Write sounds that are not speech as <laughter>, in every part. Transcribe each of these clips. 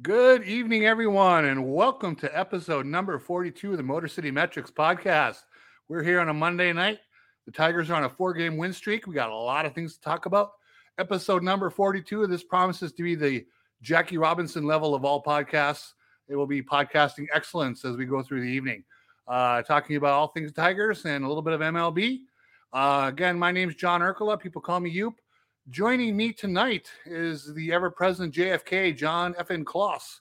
Good evening, everyone, and welcome to episode number 42 of the Motor City Metrics podcast. We're here on a Monday night. The Tigers are on a four game win streak. We got a lot of things to talk about. Episode number 42 of this promises to be the Jackie Robinson level of all podcasts. It will be podcasting excellence as we go through the evening, uh, talking about all things Tigers and a little bit of MLB. Uh, again, my name is John Urkula. People call me Yoop. Joining me tonight is the ever present JFK, John F.N. Kloss,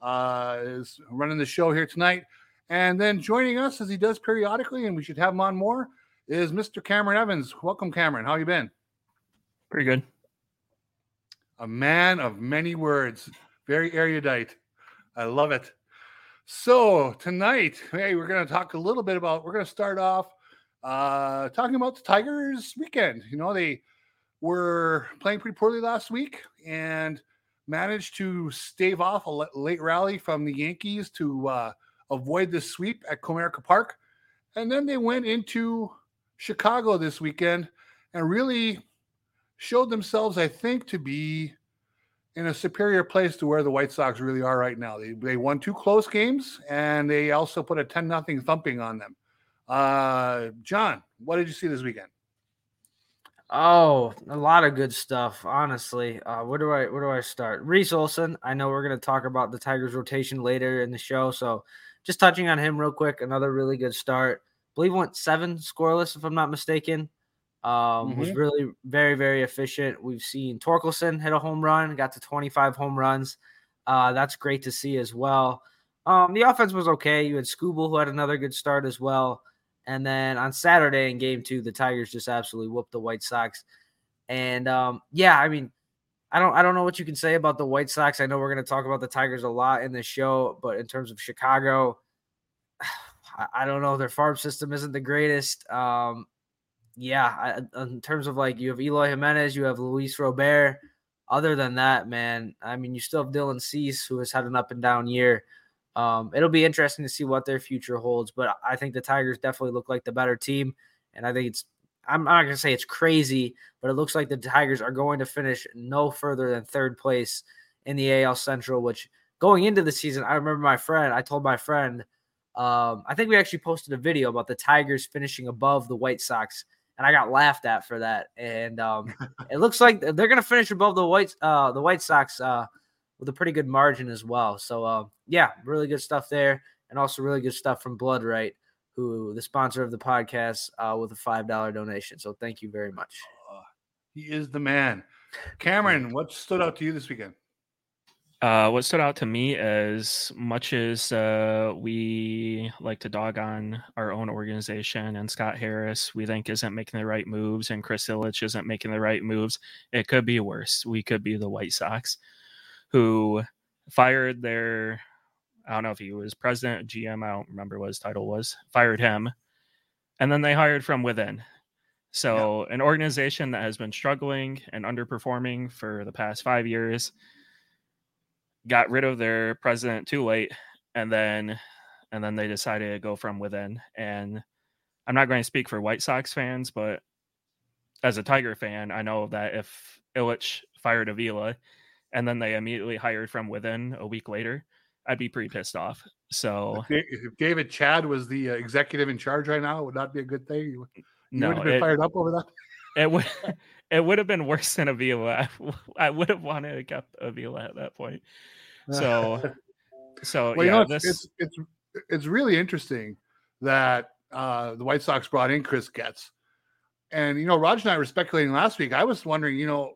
uh, is running the show here tonight. And then joining us, as he does periodically, and we should have him on more, is Mr. Cameron Evans. Welcome, Cameron. How you been? Pretty good. A man of many words, very erudite. I love it. So tonight, hey, we're going to talk a little bit about. We're going to start off uh, talking about the Tigers' weekend. You know, they were playing pretty poorly last week and managed to stave off a late rally from the Yankees to uh, avoid the sweep at Comerica Park. And then they went into Chicago this weekend and really showed themselves, I think, to be in a superior place to where the White Sox really are right now. They, they won two close games and they also put a 10 nothing thumping on them. Uh, John, what did you see this weekend? Oh, a lot of good stuff. Honestly, uh, where do I where do I start? Reese Olson. I know we're going to talk about the Tigers' rotation later in the show, so just touching on him real quick. Another really good start. I believe went seven scoreless, if I'm not mistaken. Um, mm-hmm. Was really very very efficient. We've seen Torkelson hit a home run, got to 25 home runs. Uh, that's great to see as well. Um, the offense was okay. You had Skubal who had another good start as well. And then on Saturday in game two, the Tigers just absolutely whooped the White Sox. And um, yeah, I mean, I don't I don't know what you can say about the White Sox. I know we're going to talk about the Tigers a lot in this show, but in terms of Chicago, <sighs> I, don't know. Their farm system isn't the greatest. Um, yeah, I, in terms of like you have Eloy Jimenez, you have Luis Robert. Other than that, man, I mean, you still have Dylan Cease, who has had an up and down year. Um, it'll be interesting to see what their future holds, but I think the Tigers definitely look like the better team. And I think it's, I'm not going to say it's crazy, but it looks like the Tigers are going to finish no further than third place in the AL Central, which going into the season, I remember my friend, I told my friend, um, I think we actually posted a video about the Tigers finishing above the White Sox, and I got laughed at for that. And um, <laughs> it looks like they're going to finish above the White, uh, the White Sox uh, with a pretty good margin as well. So uh, yeah, really good stuff there, and also really good stuff from Blood Right, who the sponsor of the podcast, uh, with a five dollar donation. So thank you very much. Uh, he is the man. Cameron, what stood out to you this weekend? Uh, what stood out to me as much as uh, we like to dog on our own organization and Scott Harris, we think isn't making the right moves, and Chris Ilitch isn't making the right moves. It could be worse. We could be the White Sox who fired their I don't know if he was president, GM, I don't remember what his title was, fired him. And then they hired from within. So, yeah. an organization that has been struggling and underperforming for the past five years got rid of their president too late. And then, and then they decided to go from within. And I'm not going to speak for White Sox fans, but as a Tiger fan, I know that if Ilitch fired Avila, and then they immediately hired from within a week later, I'd be pretty pissed off. So if David Chad was the uh, executive in charge right now, it would not be a good thing. You, you no, would have been it, fired up over that. It would <laughs> <laughs> it would have been worse than Avila. I, <laughs> I would have wanted to keep Avila at that point. So so well, yeah, you know, this it's, it's it's really interesting that uh, the White Sox brought in Chris Getz. And you know, Raj and I were speculating last week. I was wondering, you know,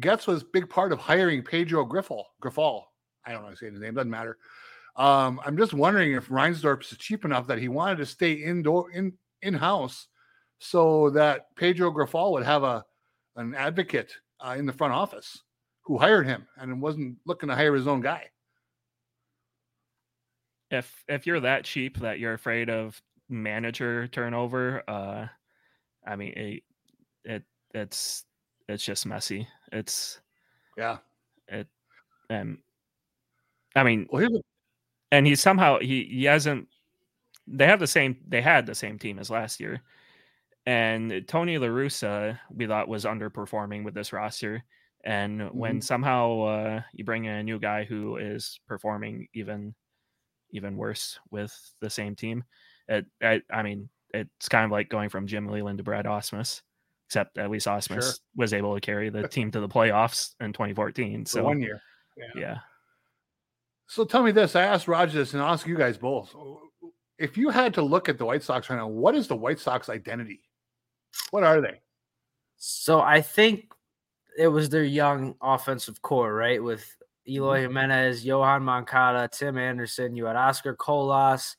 Getz was a big part of hiring Pedro Grifol. Grifol. I don't know how to say his name, doesn't matter. Um, I'm just wondering if Reinsdorf is cheap enough that he wanted to stay indoor in in house so that Pedro Grifol would have a an advocate uh, in the front office who hired him and wasn't looking to hire his own guy. If if you're that cheap that you're afraid of manager turnover, uh, I mean it, it it's it's just messy. It's yeah. It and I mean, well, and he somehow he he hasn't. They have the same. They had the same team as last year, and Tony La Russa we thought was underperforming with this roster, And mm-hmm. when somehow uh, you bring in a new guy who is performing even even worse with the same team, it, I, I mean, it's kind of like going from Jim Leyland to Brad Ausmus, except at least Ausmus sure. was able to carry the <laughs> team to the playoffs in 2014. So For one year, yeah. yeah. So tell me this: I asked Roger this, and I'll ask you guys both. If you had to look at the White Sox right now, what is the White Sox identity? What are they? So I think it was their young offensive core, right? With Eloy mm-hmm. Jimenez, Yoan Moncada, Tim Anderson. You had Oscar Colas.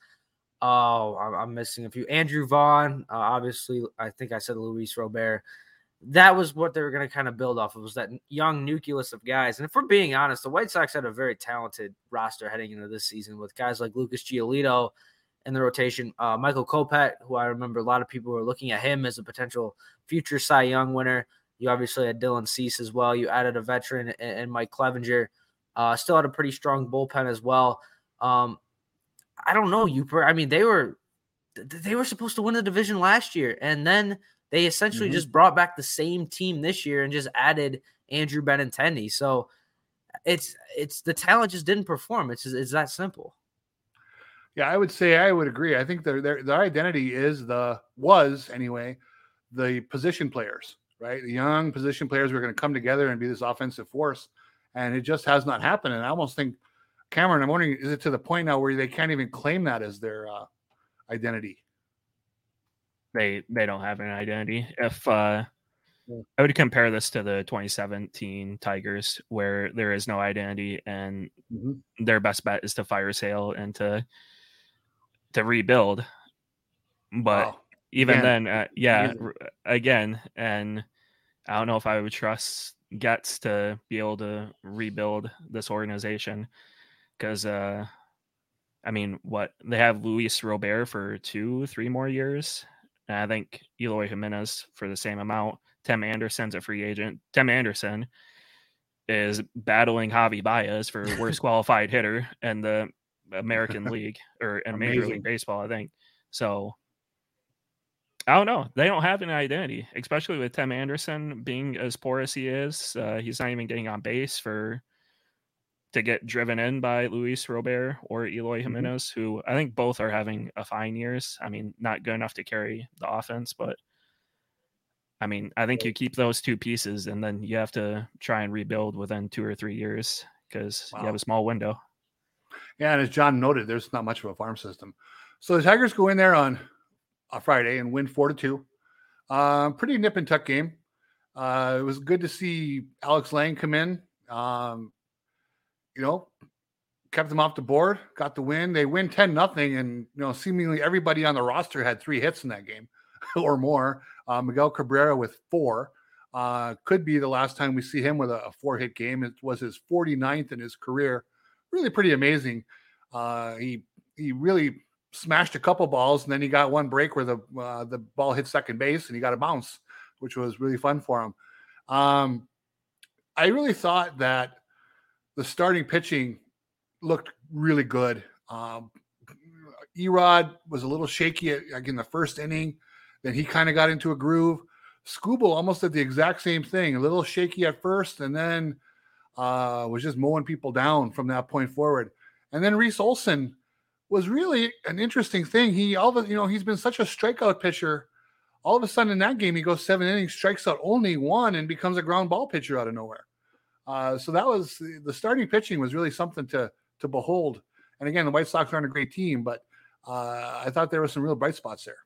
Oh, I'm missing a few. Andrew Vaughn. Uh, obviously, I think I said Luis Robert. That was what they were going to kind of build off of was that young nucleus of guys. And if we're being honest, the White Sox had a very talented roster heading into this season with guys like Lucas Giolito in the rotation. Uh, Michael Kopech, who I remember a lot of people were looking at him as a potential future Cy Young winner. You obviously had Dylan Cease as well. You added a veteran and Mike Clevinger. Uh, still had a pretty strong bullpen as well. Um, I don't know. You, I mean, they were they were supposed to win the division last year, and then they essentially mm-hmm. just brought back the same team this year and just added Andrew Benintendi. So it's it's the talent just didn't perform. It's it's that simple. Yeah, I would say I would agree. I think their their their identity is the was anyway the position players, right? The young position players were going to come together and be this offensive force, and it just has not happened. And I almost think Cameron, I'm wondering, is it to the point now where they can't even claim that as their uh, identity? They they don't have an identity. If uh, I would compare this to the 2017 Tigers, where there is no identity, and mm-hmm. their best bet is to fire sale and to to rebuild. But wow. even then, uh, yeah, again, and I don't know if I would trust Getz to be able to rebuild this organization because, uh, I mean, what they have Luis Robert for two, three more years. And I think Eloy Jimenez for the same amount. Tim Anderson's a free agent. Tim Anderson is battling Javi Baez for worst <laughs> qualified hitter in the American <laughs> League or in Major League Baseball, I think. So I don't know. They don't have an identity, especially with Tim Anderson being as poor as he is. Uh, he's not even getting on base for to get driven in by Luis Robert or Eloy mm-hmm. Jimenez, mm-hmm. who I think both are having a fine years. I mean, not good enough to carry the offense, but I mean, I think you keep those two pieces and then you have to try and rebuild within two or three years because wow. you have a small window. Yeah, and as John noted, there's not much of a farm system. So the Tigers go in there on a Friday and win four to two. Uh, pretty nip and tuck game. Uh, it was good to see Alex Lange come in. Um, you know, kept them off the board, got the win. They win 10 nothing, and you know, seemingly everybody on the roster had three hits in that game <laughs> or more. Uh, Miguel Cabrera with four. Uh, could be the last time we see him with a, a four hit game. It was his 49th in his career really pretty amazing. Uh, he he really smashed a couple balls, and then he got one break where the uh, the ball hit second base, and he got a bounce, which was really fun for him. Um, I really thought that the starting pitching looked really good. Um, Erod was a little shaky at, like in the first inning. Then he kind of got into a groove. Skubal almost did the exact same thing, a little shaky at first, and then uh, was just mowing people down from that point forward. And then Reese Olson was really an interesting thing. He all of you know he's been such a strikeout pitcher. All of a sudden in that game he goes seven innings, strikes out only one, and becomes a ground ball pitcher out of nowhere. Uh, so that was the starting pitching was really something to to behold. And again, the White Sox aren't a great team, but uh, I thought there were some real bright spots there.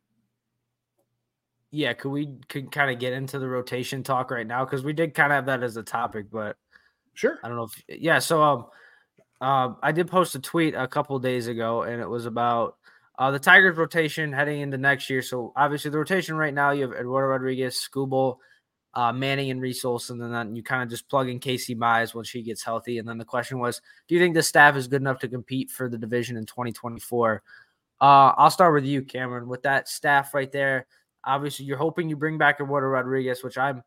Yeah, could we could kind of get into the rotation talk right now because we did kind of have that as a topic, but Sure. I don't know if yeah. So um, uh, I did post a tweet a couple days ago, and it was about uh, the Tigers rotation heading into next year. So obviously the rotation right now you have Eduardo Rodriguez, Skubal, uh, Manning, and Olson, and then you kind of just plug in Casey Mize when she gets healthy. And then the question was, do you think the staff is good enough to compete for the division in 2024? Uh, I'll start with you, Cameron. With that staff right there, obviously you're hoping you bring back Eduardo Rodriguez, which I'm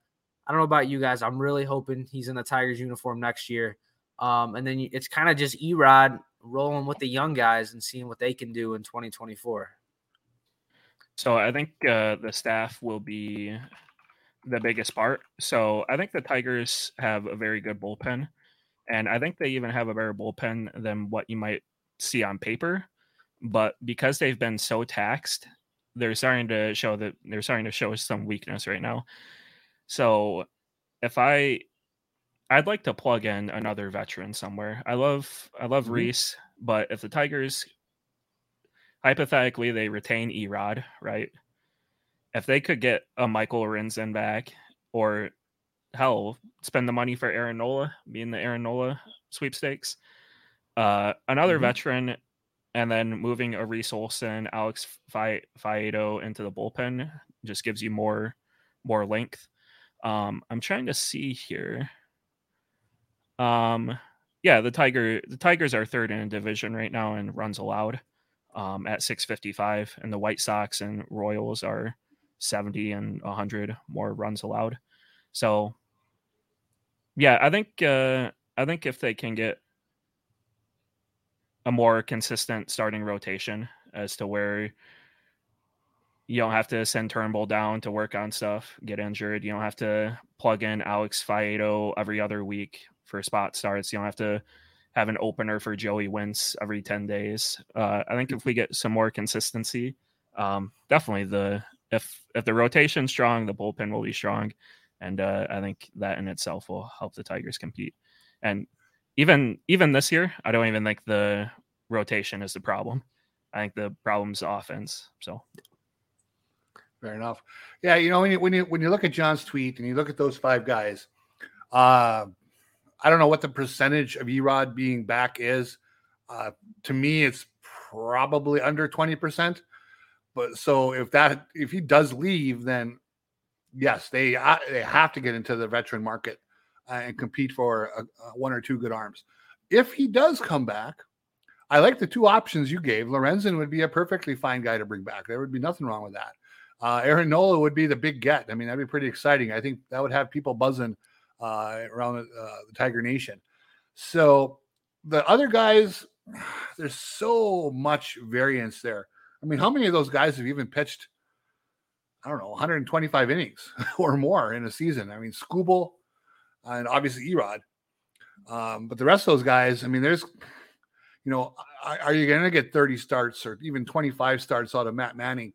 I don't know about you guys. I'm really hoping he's in the Tigers uniform next year. Um, and then it's kind of just Erod rolling with the young guys and seeing what they can do in 2024. So I think uh, the staff will be the biggest part. So I think the Tigers have a very good bullpen, and I think they even have a better bullpen than what you might see on paper. But because they've been so taxed, they're starting to show that they're starting to show some weakness right now. So if I I'd like to plug in another veteran somewhere. I love I love mm-hmm. Reese, but if the Tigers hypothetically they retain Erod, right? If they could get a Michael Lorenzen back, or hell, spend the money for Aaron Nola, being the Aaron Nola sweepstakes. Uh, another mm-hmm. veteran, and then moving a Reese Olson, Alex Faedo into the bullpen just gives you more more length. Um, I'm trying to see here. Um, yeah, the Tiger the Tigers are third in a division right now and runs allowed um, at 655, and the White Sox and Royals are 70 and 100 more runs allowed. So, yeah, I think uh, I think if they can get a more consistent starting rotation as to where you don't have to send Turnbull down to work on stuff, get injured. You don't have to plug in Alex Faedo every other week for spot starts. You don't have to have an opener for Joey Wentz every 10 days. Uh, I think if we get some more consistency, um, definitely the if if the rotation's strong, the bullpen will be strong. And uh, I think that in itself will help the Tigers compete. And even even this year, I don't even think the rotation is the problem. I think the problem's offense. So fair enough. Yeah, you know when you when you when you look at John's tweet and you look at those five guys, uh, I don't know what the percentage of Erod being back is. Uh, to me, it's probably under twenty percent. But so if that if he does leave, then yes, they uh, they have to get into the veteran market uh, and compete for a, a one or two good arms. If he does come back, I like the two options you gave. Lorenzen would be a perfectly fine guy to bring back. There would be nothing wrong with that. Uh, Aaron Nola would be the big get. I mean, that'd be pretty exciting. I think that would have people buzzing uh, around uh, the Tiger Nation. So the other guys, <sighs> there's so much variance there. I mean, how many of those guys have even pitched? I don't know, 125 innings <laughs> or more in a season. I mean, Skubal and obviously Erod. Um, but the rest of those guys, I mean, there's, you know, are you going to get 30 starts or even 25 starts out of Matt Manning?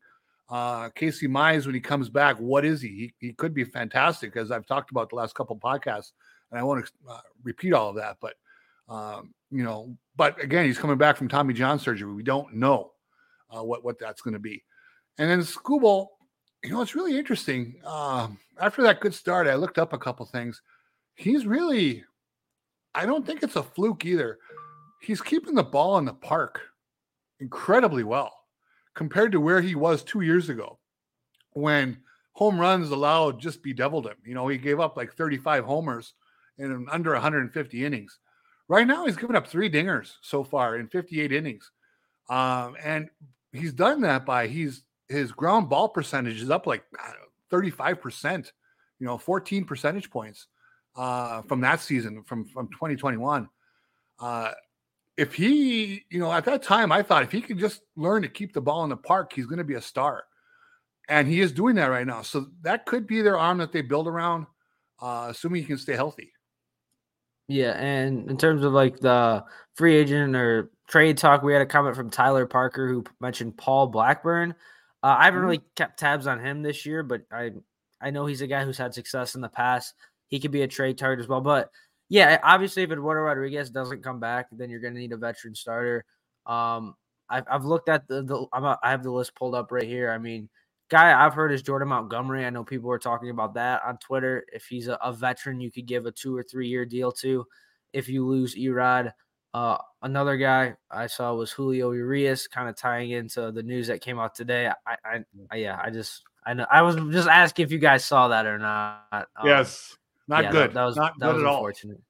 Uh, Casey Mize, when he comes back, what is he? He, he could be fantastic, as I've talked about the last couple podcasts, and I won't uh, repeat all of that. But um, you know, but again, he's coming back from Tommy John surgery. We don't know uh, what what that's going to be. And then Skubal, you know, it's really interesting. Uh, after that good start, I looked up a couple things. He's really, I don't think it's a fluke either. He's keeping the ball in the park incredibly well compared to where he was two years ago when home runs allowed just bedeviled him. You know, he gave up like 35 homers in under 150 innings. Right now, he's given up three dingers so far in 58 innings. Um, and he's done that by he's his ground ball percentage is up like 35%, you know, 14 percentage points uh, from that season from from 2021. Uh, if he, you know, at that time, I thought if he could just learn to keep the ball in the park, he's going to be a star. And he is doing that right now. So that could be their arm that they build around, uh, assuming he can stay healthy. Yeah. And in terms of like the free agent or trade talk, we had a comment from Tyler Parker who mentioned Paul Blackburn. Uh, I haven't mm-hmm. really kept tabs on him this year, but I I know he's a guy who's had success in the past. He could be a trade target as well. But yeah, obviously, if Eduardo Rodriguez doesn't come back, then you're going to need a veteran starter. Um, I've, I've looked at the, the I'm a, I have the list pulled up right here. I mean, guy I've heard is Jordan Montgomery. I know people are talking about that on Twitter. If he's a, a veteran, you could give a two or three year deal to. If you lose Erod, uh, another guy I saw was Julio Urias, kind of tying into the news that came out today. I, I, I, yeah, I just, I know, I was just asking if you guys saw that or not. Um, yes, not yeah, good. That, that, was not that good was at unfortunate. all.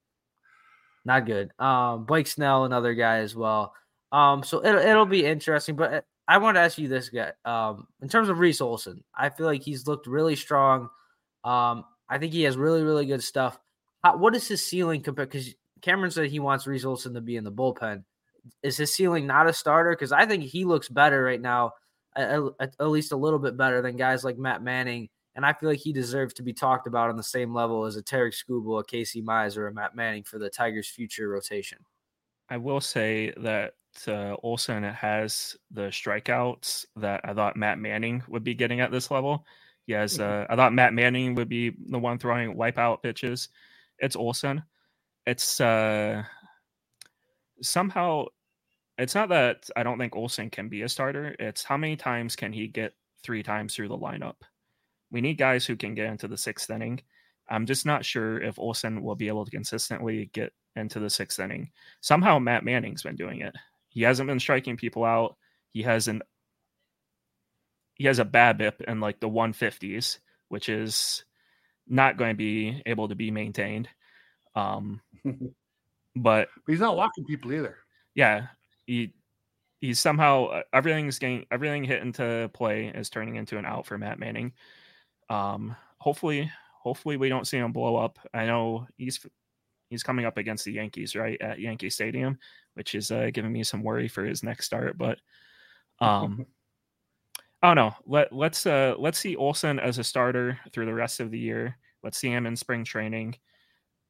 Not good. Um, Blake Snell, another guy as well. Um, so it'll it'll be interesting. But I want to ask you this guy. Um, in terms of Reese Olson, I feel like he's looked really strong. Um, I think he has really really good stuff. How, what is his ceiling compared? Because Cameron said he wants Reese Olson to be in the bullpen. Is his ceiling not a starter? Because I think he looks better right now, at, at, least a little bit better than guys like Matt Manning And I feel like he deserves to be talked about on the same level as a Tarik Skubal, a Casey Mize, or a Matt Manning for the Tigers' future rotation. I will say that uh, Olson has the strikeouts that I thought Matt Manning would be getting at this level. He has, mm-hmm. uh, I thought Matt Manning would be the one throwing wipeout pitches. It's Olson. It's uh, somehow, it's not that I don't think Olson can be a starter. It's how many times can he get three times through the lineup? We need guys who can get into the sixth inning. I'm just not sure if Olson will be able to consistently get into the sixth inning. Somehow Matt Manning's been doing it. He hasn't been striking people out. He has an he has a BABIP in like the 150s, which is not going to be able to be maintained. Um, <laughs> but, but he's not walking people either. Yeah, he he's somehow uh, everything's getting everything hit into play is turning into an out for Matt Manning. Um, hopefully, hopefully we don't see him blow up. I know he's he's coming up against the Yankees right at Yankee Stadium, which is uh, giving me some worry for his next start. But um, <laughs> I don't know. Let let's uh, let's see Olson as a starter through the rest of the year. Let's see him in spring training,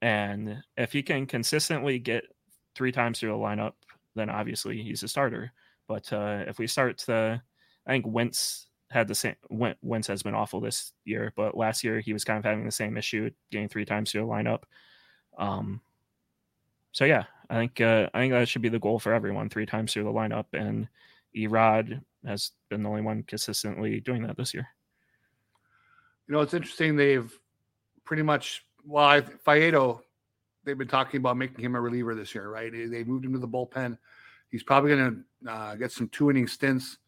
and if he can consistently get three times through the lineup, then obviously he's a starter. But uh, if we start to, I think Wentz had the same. Wentz has been awful this year, but last year he was kind of having the same issue, getting three times through the lineup. Um, so yeah, I think uh, I think that should be the goal for everyone: three times through the lineup, and Erod has been the only one consistently doing that this year. You know, it's interesting. They've pretty much well, I, Faedo, they've been talking about making him a reliever this year, right? They moved him to the bullpen. He's probably going to uh, get some two inning stints.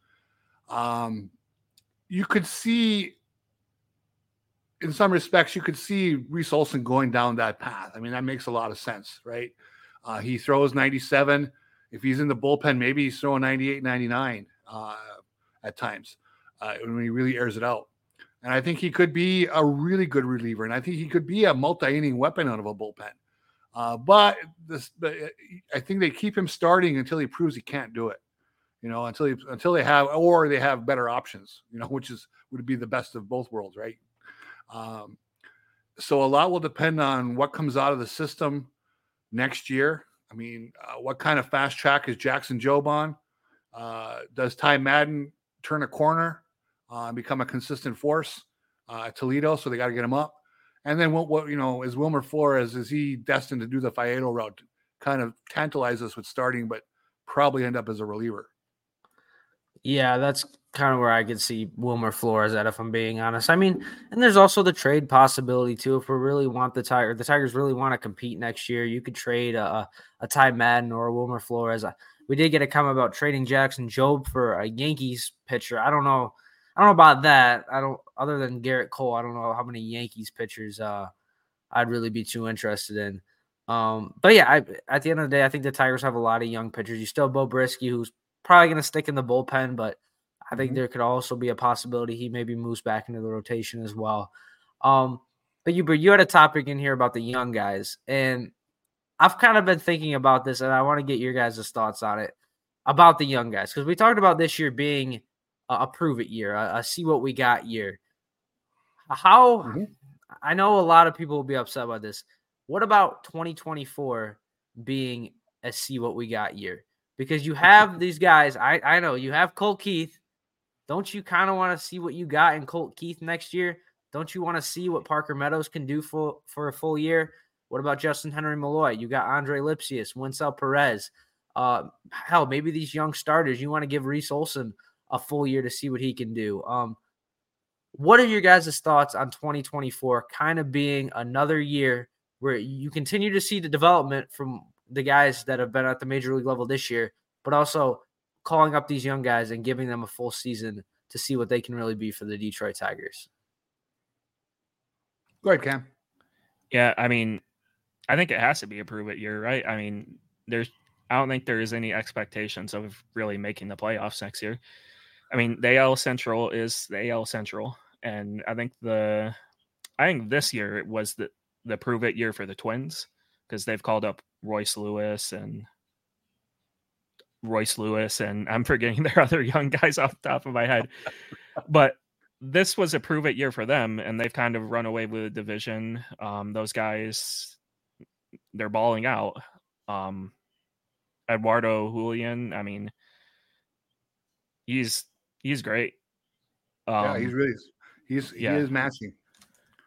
Um, you could see in some respects, you could see Reese Olson going down that path. I mean, that makes a lot of sense, right? Uh, he throws 97. If he's in the bullpen, maybe he's throwing 98, 99 uh, at times uh, when he really airs it out. And I think he could be a really good reliever, and I think he could be a multi-inning weapon out of a bullpen. Uh, but this, uh, I think they keep him starting until he proves he can't do it. You know, until he, until they have or they have better options. You know, <laughs> which is would be the best of both worlds, right? Um, so a lot will depend on what comes out of the system next year. I mean, uh, what kind of fast track is Jackson Jobe on? Uh, does Ty Madden turn a corner uh, become a consistent force uh, at Toledo? So they got to get him up. And then what, what, you know, is Wilmer Flores, is he destined to do the Faedo route? Kind of tantalize us with starting, but probably end up as a reliever. Yeah, that's kind of where I could see Wilmer Flores at, if I'm being honest. I mean, and there's also the trade possibility too. If we really want the Tiger, the Tigers really want to compete next year, you could trade a, a Ty Madden or a Wilmer Flores. We did get a comment about trading Jackson Jobe for a Yankees pitcher. I don't know. I don't know about that. I don't. Other than Gerrit Cole, I don't know how many Yankees pitchers uh, I'd really be too interested in. Um, but yeah, I, at the end of the day, I think the Tigers have a lot of young pitchers. You still have Beau Brieske, who's probably going to stick in the bullpen, but I think mm-hmm. there could also be a possibility he maybe moves back into the rotation as well. Um, but you, but you had a topic in here about the young guys, and I've kind of been thinking about this, and I want to get your guys' thoughts on it about the young guys because we talked about this year being a, a prove it year, a, a, see what we got year. How mm-hmm. I know a lot of people will be upset about this. What about 2024 being a see what we got year? because you have these guys. I I know you have Colt Keith. Don't you kind of want to see what you got in Colt Keith next year? Don't you want to see what Parker Meadows can do for for a full year? What about Justyn-Henry Malloy? You got Andre Lipcius, Wenceel Perez. Uh, hell, maybe these young starters. You want to give Reese Olson a full year to see what he can do. Um, what are your guys' thoughts on 2024 kind of being another year where you continue to see the development from the guys that have been at the major league level this year, but also calling up these young guys and giving them a full season to see what they can really be for the Detroit Tigers. Go ahead, Cam. Yeah, I mean, I think it has to be a prove it year, right? I mean, there's I don't think there is any expectations of really making the playoffs next year. I mean, the AL Central is the AL Central, and I think the I think this year it was the the prove it year for the Twins because they've called up Royce Lewis and Royce Lewis, and I'm forgetting <laughs> their other young guys off the top of my head. But this was a prove it year for them, and they've kind of run away with the division. Um, those guys, they're balling out. Um, Edouard Julien, I mean, he's he's great. Um, yeah, he's really he's yeah. he is matching.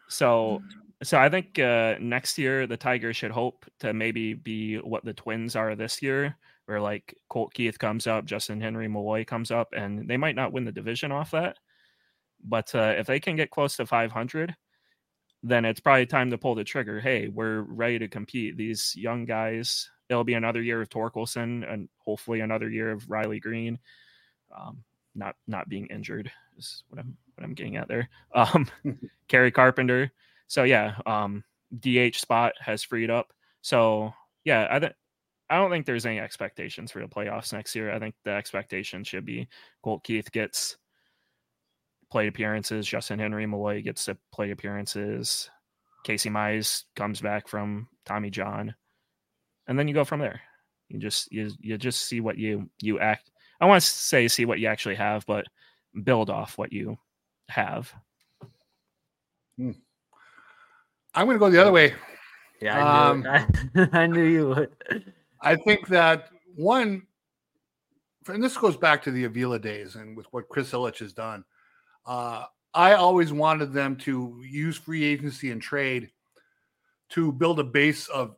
So so I think uh, next year the Tigers should hope to maybe be what the Twins are this year, where like Colt Keith comes up, Justyn-Henry Malloy comes up, and they might not win the division off that. But uh, if they can get close to 500, then it's probably time to pull the trigger. Hey, we're ready to compete. These young guys, it'll be another year of Torkelson and hopefully another year of Riley Greene, Um, not not being injured is what I'm what I'm getting at there. <laughs> Um, <laughs> Kerry Carpenter. So yeah, um, DH spot has freed up. So yeah, I th- I don't think there's any expectations for the playoffs next year. I think the expectation should be Colt Keith gets plate appearances. Justyn-Henry Malloy gets to plate appearances. Casey Mize comes back from Tommy John, and then you go from there. You just you you just see what you you act. I want to say see what you actually have, but build off what you have. Hmm. I'm going to go the other way. Yeah, I knew, um, I, <laughs> I knew you would. I think that one, and this goes back to the Avila days and with what Chris Ilitch has done. Uh, I always wanted them to use free agency and trade to build a base of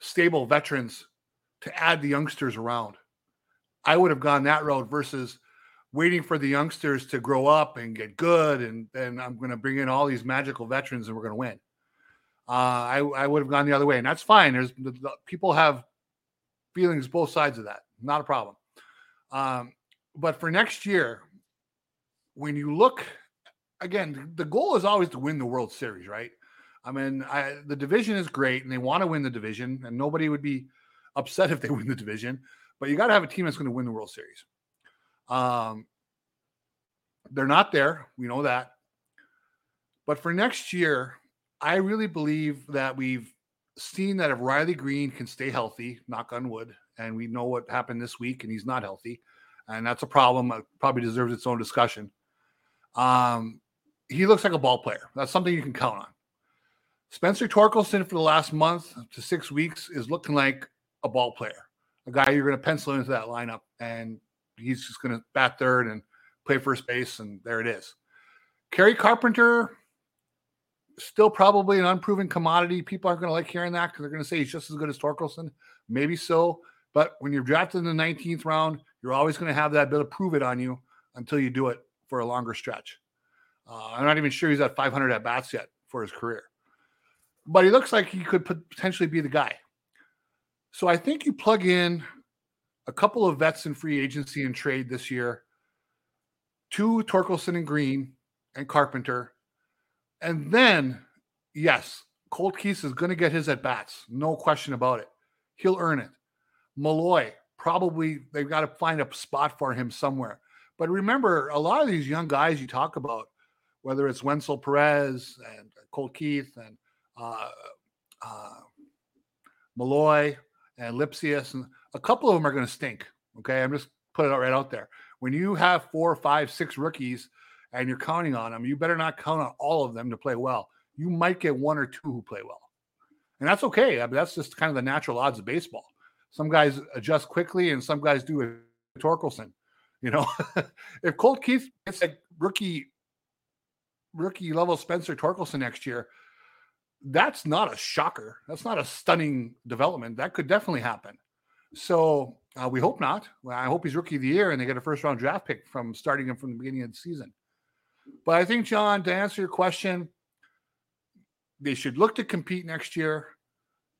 stable veterans to add the youngsters around. I would have gone that road versus waiting for the youngsters to grow up and get good, and then I'm going to bring in all these magical veterans and we're going to win. Uh, I, I would have gone the other way, and that's fine. There's the, the, people have feelings both sides of that, not a problem. Um, but for next year, when you look again, the goal is always to win the World Series, right? I mean, I, the division is great, and they want to win the division, and nobody would be upset <laughs> if they win the division. But you got to have a team that's going to win the World Series. Um, they're not there, we know that. But for next year, I really believe that we've seen that if Riley Greene can stay healthy, knock on wood, and we know what happened this week, and he's not healthy, and that's a problem. It probably deserves its own discussion. Um, he looks like a ball player. That's something you can count on. Spencer Torkelson for the last month to six weeks is looking like a ball player, a guy you're going to pencil into that lineup, and he's just going to bat third and play first base, and there it is. Kerry Carpenter, still probably an unproven commodity. People aren't going to like hearing that because they're going to say he's just as good as Torkelson. Maybe so, but when you're drafted in the 19th round, you're always going to have that bit of prove it on you until you do it for a longer stretch. Uh, I'm not even sure he's at 500 at bats yet for his career, but he looks like he could potentially be the guy. So I think you plug in a couple of vets in free agency and trade this year, two Torkelson and Greene and Carpenter, and then yes, Colt Keith is going to get his at bats, no question about it. He'll earn it. Malloy probably they've got to find a spot for him somewhere. But remember, a lot of these young guys you talk about, whether it's Wenceel Perez and Colt Keith and uh, uh, Malloy and Lipcius, and a couple of them are going to stink. Okay, I'm just putting it right out there. When you have four, five, six rookies and you're counting on them, you better not count on all of them to play well. You might get one or two who play well, and that's okay. I mean, that's just kind of the natural odds of baseball. Some guys adjust quickly, and some guys do it. Torkelson, you know, <laughs> if Colt Keith gets a rookie rookie level Spencer Torkelson next year, that's not a shocker. That's not a stunning development. That could definitely happen. So uh, we hope not. Well, I hope he's rookie of the year and they get a first round draft pick from starting him from the beginning of the season. But I think, John, to answer your question, they should look to compete next year.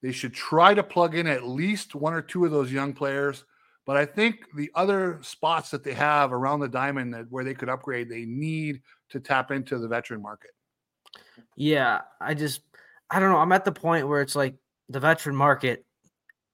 They should try to plug in at least one or two of those young players. But I think the other spots that they have around the diamond that where they could upgrade, they need to tap into the veteran market. Yeah, I just I don't know. I'm at the point where it's like the veteran market.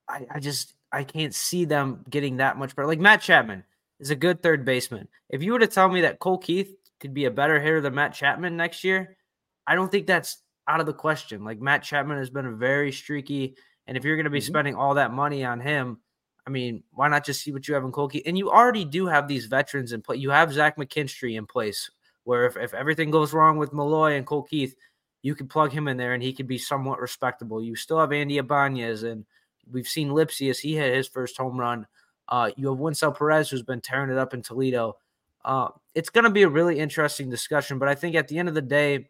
I, I just I can't see them getting that much better. Like Matt Chapman is a good third baseman. If you were to tell me that Colt Keith could be a better hitter than Matt Chapman next year, I don't think that's out of the question. Like Matt Chapman has been a very streaky, and if you're going to be mm-hmm. spending all that money on him, I mean, why not just see what you have in Colt Keith? And you already do have these veterans in play. You have Zach McKinstry in place where if, if everything goes wrong with Malloy and Colt Keith, you could plug him in there and he could be somewhat respectable. You still have Andy Ibanez, and we've seen Lipcius. He hit his first home run. Uh, you have Wenceel Perez, who's been tearing it up in Toledo. Uh, it's going to be a really interesting discussion, but I think at the end of the day,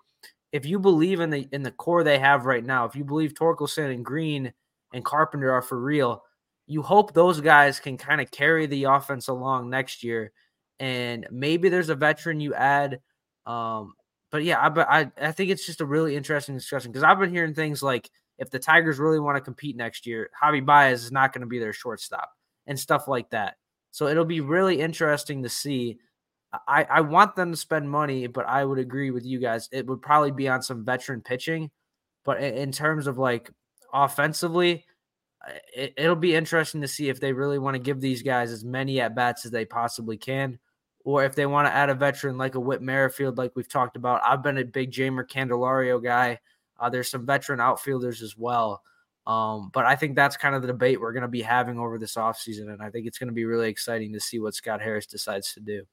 if you believe in the in the core they have right now, if you believe Torkelson and Greene and Carpenter are for real, you hope those guys can kind of carry the offense along next year. And maybe there's a veteran you add. Um, but yeah, I, I, I think it's just a really interesting discussion because I've been hearing things like if the Tigers really want to compete next year, Javi Baez is not going to be their shortstop and stuff like that. So it'll be really interesting to see. I, I want them to spend money, but I would agree with you guys. It would probably be on some veteran pitching. But in, in terms of like offensively, it, it'll be interesting to see if they really want to give these guys as many at bats as they possibly can, or if they want to add a veteran like a Whit Merrifield, like we've talked about. I've been a big Jeimer Candelario guy. Uh, there's some veteran outfielders as well. Um, but I think that's kind of the debate we're going to be having over this offseason. And I think it's going to be really exciting to see what Scott Harris decides to do.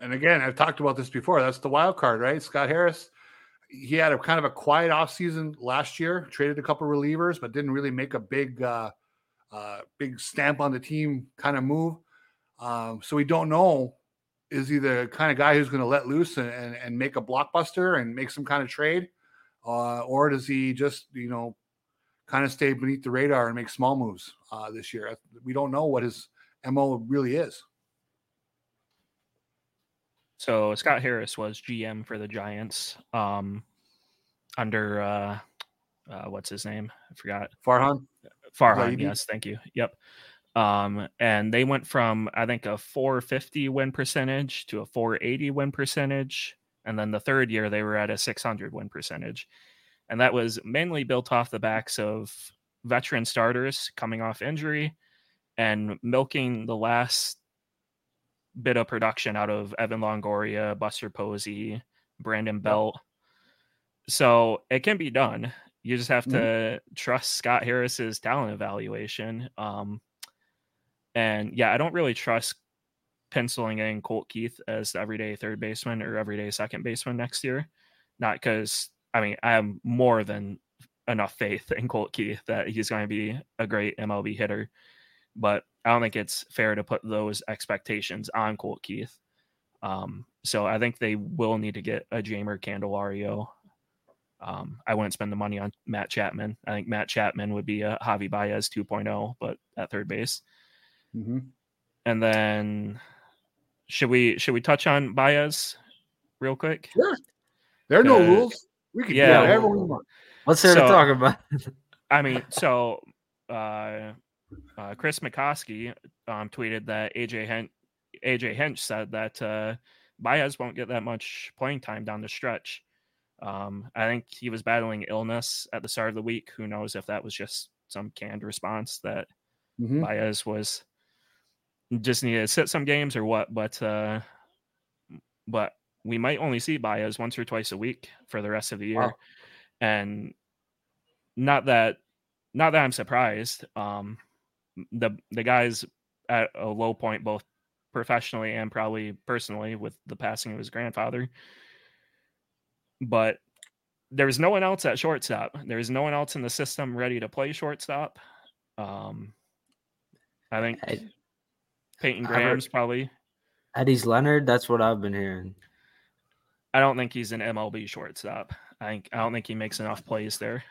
And again, I've talked about this before. That's the wild card, right? Scott Harris he had a kind of a quiet offseason last year, traded a couple relievers, but didn't really make a big uh, uh, big stamp on the team kind of move. Um, so we don't know is he the kind of guy who's going to let loose and, and, and, make a blockbuster and make some kind of trade, uh, or does he just you know kind of stay beneath the radar and make small moves uh, this year? We don't know what his mo really is. So Scott Harris was GM for the Giants um, under uh, uh, what's his name? I forgot. Farhan. Farhan. Yes, thank you. Yep. Um, and they went from I think a 450 win percentage to a 480 win percentage, and then the third year they were at a 600 win percentage, and that was mainly built off the backs of veteran starters coming off injury and milking the last bit of production out of Evan Longoria, Buster Posey, Brandon Belt. So it can be done. You just have to mm-hmm. trust Scott Harris's talent evaluation. Um, and yeah, I don't really trust penciling in Colt Keith as the everyday third baseman or everyday second baseman next year. Not because I mean I have more than enough faith in Colt Keith that he's going to be a great MLB hitter, but I don't think it's fair to put those expectations on Colt Keith. Um, so I think they will need to get a Jeimer Candelario. Um, I wouldn't spend the money on Matt Chapman. I think Matt Chapman would be a Javi Baez 2.0, but at third base. Mm-hmm. And then should we should we touch on Baez real quick? Sure. There are no rules. We can yeah, do whatever we want. What's there so, to talk about? I mean, so uh, uh, Chris McCosky um, tweeted that AJ Hinch, AJ Hinch said that uh, Baez won't get that much playing time down the stretch. Um, I think he was battling illness at the start of the week. Who knows if that was just some canned response that mm-hmm. Baez was just needed to sit some games or what. But uh, but we might only see Baez once or twice a week for the rest of the year, wow. and not that not that I'm surprised. Um, the the guy's at a low point both professionally and probably personally with the passing of his grandfather. But there's no one else at shortstop. There's no one else in the system ready to play shortstop. Um, I think I, Peyton Graham's heard, probably Eddys Leonard. That's what I've been hearing. I don't think he's an MLB shortstop. I think I don't think he makes enough plays there.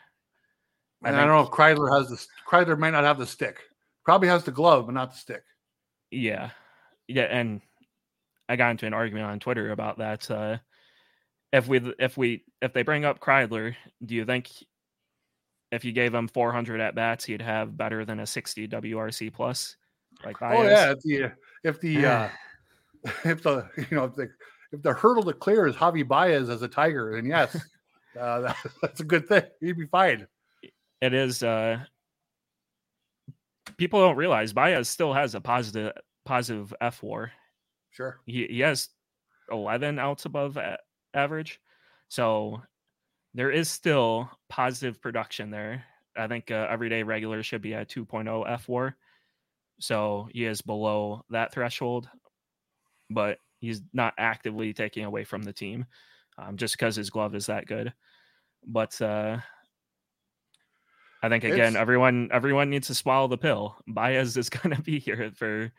I, and I don't know if Kreidler has the Kreidler might not have the stick. Probably has the glove, but not the stick. Yeah, yeah, and I got into an argument on Twitter about that. Uh, if we if we if they bring up Kreidler, do you think if you gave him 400 at bats, he'd have better than a 60 WRC plus? Like Baez? oh yeah, if the if the uh, <laughs> if the you know if the if the hurdle to clear is Javi Baez as a Tiger, then yes, <laughs> uh, that, <laughs> that's a good thing. He'd be fine. It is. uh people don't realize Baez still has a positive positive F war. Sure. He, he has 11 outs above average. So there is still positive production there. I think uh, everyday regular should be at 2.0 F war. So he is below that threshold. But he's not actively taking away from the team, um, just because his glove is that good. But uh, I think again, It's- everyone everyone needs to swallow the pill. Baez is <laughs> going to be here for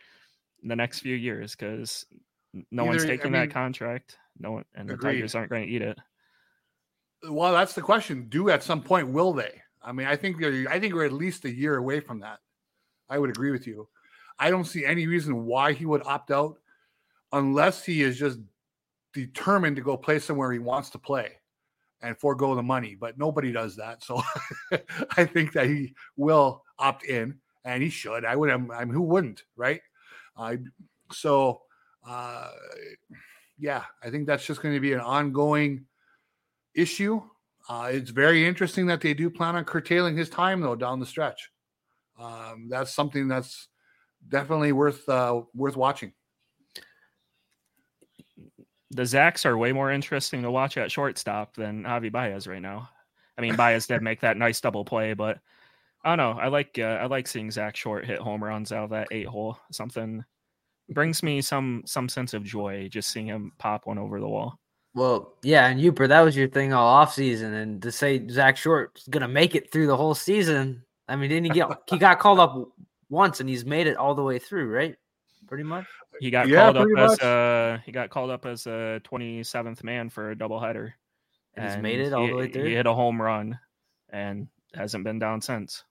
the next few years because no one's Either- I taking mean, that contract. No one, and the agreed. Tigers aren't going to eat it. Well, that's the question. Do at some point will they? I mean, I think I think we're at least a year away from that. I would agree with you. I don't see any reason why he would opt out unless he is just determined to go play somewhere he wants to play and forego the money. But nobody does that. So <laughs> I think that he will opt in and he should. I would I'm, I'm who wouldn't, right? I so uh yeah, I think that's just going to be an ongoing issue. Uh, it's very interesting that they do plan on curtailing his time though down the stretch. Um, that's something that's definitely worth uh, worth watching. The Zacks are way more interesting to watch at shortstop than Javy Baez right now. I mean, Baez did make that nice double play, but I don't know. I like uh, I like seeing Zach Short hit home runs out of that eight hole. Something brings me some some sense of joy just seeing him pop one over the wall. Well, yeah, and Uper, that was your thing all off season, and to say Zach Short's gonna make it through the whole season. I mean, didn't he get he got called up once and he's made it all the way through, right? Pretty much. He got Yeah, called up pretty as much. uh he got called up as a 27th man for a doubleheader. And he's made it all he, the way through. he hit a home run and hasn't been down since.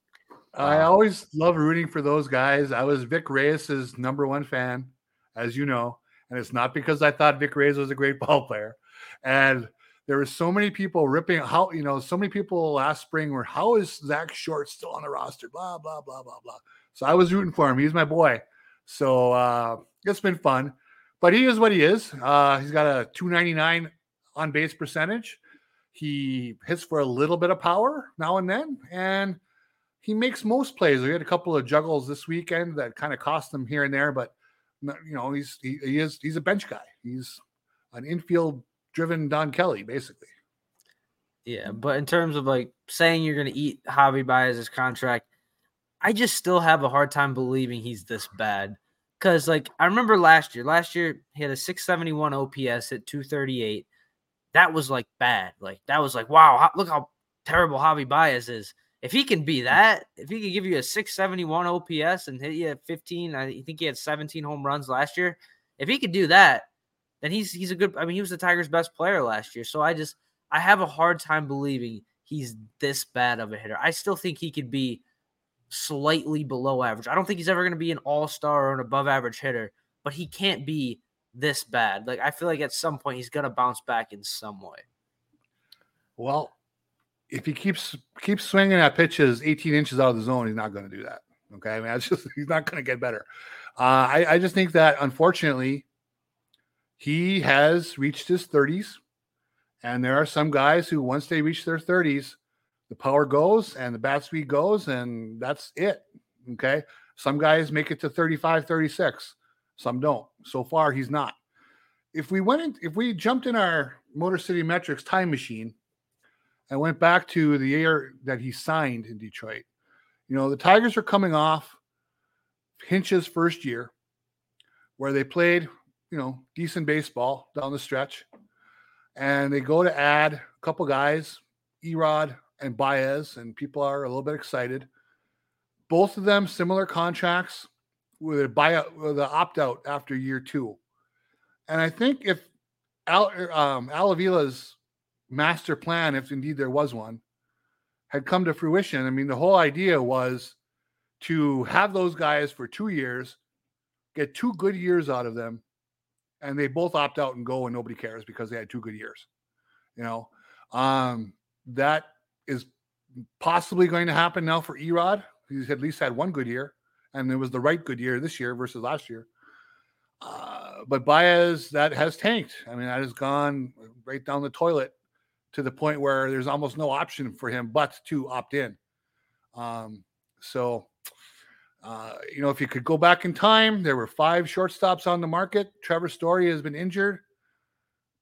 I Wow. always love rooting for those guys. I was Vic Reyes's number one fan, as you know, and it's not because I thought Vic Reyes was a great <laughs> ball player. And there were so many people ripping how you know so many people last spring were how is Zach Short still on the roster? Blah blah blah blah blah. So I was rooting for him. He's my boy. So uh, it's been fun, but he is what he is. Uh, he's got a 299 on base percentage. He hits for a little bit of power now and then, and he makes most plays. We had a couple of juggles this weekend that kind of cost him here and there, but you know he's he, he is he's a bench guy. He's an infield driven Don Kelly basically. Yeah, but in terms of like saying you're gonna eat Javy Baez's contract, I just still have a hard time believing he's this bad. Cause like I remember last year, last year he had a 671 OPS at 238. That was like bad. Like that was like, wow, look how terrible Javy Baez is. If he can be that, if he can give you a 671 OPS and hit you at 15, I think he had 17 home runs last year. If he could do that, then he's he's a good. I mean, he was the Tigers' best player last year. So I just I have a hard time believing he's this bad of a hitter. I still think he could be slightly below average. I don't think he's ever going to be an all-star or an above average hitter, but he can't be this bad. Like I feel like at some point he's going to bounce back in some way. Well, if he keeps keeps swinging at pitches 18 inches out of the zone, he's not going to do that. Okay, I mean, that's just <laughs> he's not going to get better. Uh, I, I just think that unfortunately, he has reached his 30s, and there are some guys who once they reach their 30s, the power goes and the bat speed goes, and that's it. Okay, some guys make it to 35, 36, some don't. So far, he's not. If we went in, if we jumped in our Motor City Metrics time machine and went back to the year that he signed in Detroit. You know, the Tigers are coming off Hinch's first year, where they played, you know, decent baseball down the stretch. And they go to add a couple guys, Erod and Baez, and people are a little bit excited. Both of them similar contracts with a buyout with an opt-out after year two. And I think if Al, um, Al Avila's master plan, if indeed there was one, had come to fruition. I mean, the whole idea was to have those guys for two years, get two good years out of them, and they both opt out and go, and nobody cares because they had two good years. You know, um, that is possibly going to happen now for Erod. He's at least had one good year, and it was the right good year this year versus last year. Uh, but Baez, that has tanked. I mean, that has gone right down the toilet to the point where there's almost no option for him but to opt in. Um, so, uh, you know, if you could go back in time, there were five shortstops on the market. Trevor Story has been injured.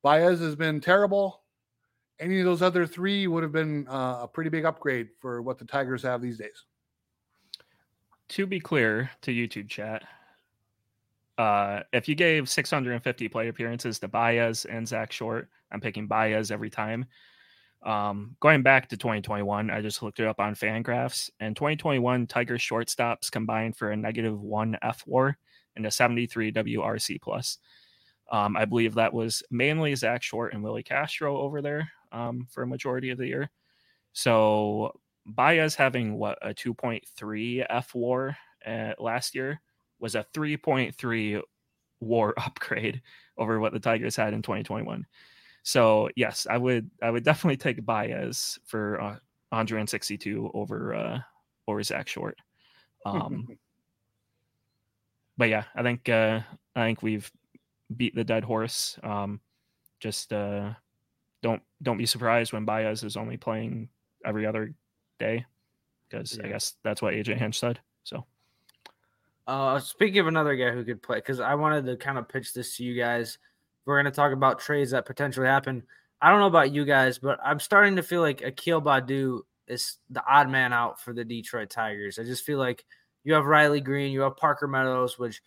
Baez has been terrible. Any of those other three would have been uh, a pretty big upgrade for what the Tigers have these days. To be clear to YouTube chat, uh, if you gave 650 play appearances to Baez and Zach Short, I'm picking Baez every time. Um, going back to 2021, I just looked it up on Fangraphs, and 2021 Tiger shortstops combined for a negative one F WAR and a 73 WRC plus. Um, I believe that was mainly Zach Short and Willi Castro over there um, for a majority of the year. So Baez having what a 2.3 F WAR uh, last year was a 3.3 WAR <laughs> upgrade over what the Tigers had in 2021. So yes, I would I would definitely take Baez for uh, 162 over uh, over Zach Short. Um, <laughs> but yeah, I think uh, I think we've beat the dead horse. Um, just uh, don't don't be surprised when Baez is only playing every other day, because yeah. I guess that's what AJ Hinch said. So. Uh, speaking of another guy who could play, because I wanted to kind of pitch this to you guys. We're going to talk about trades that potentially happen. I don't know about you guys, but I'm starting to feel like Akil Baddoo is the odd man out for the Detroit Tigers. I just feel like you have Riley Greene, you have Parker Meadows, which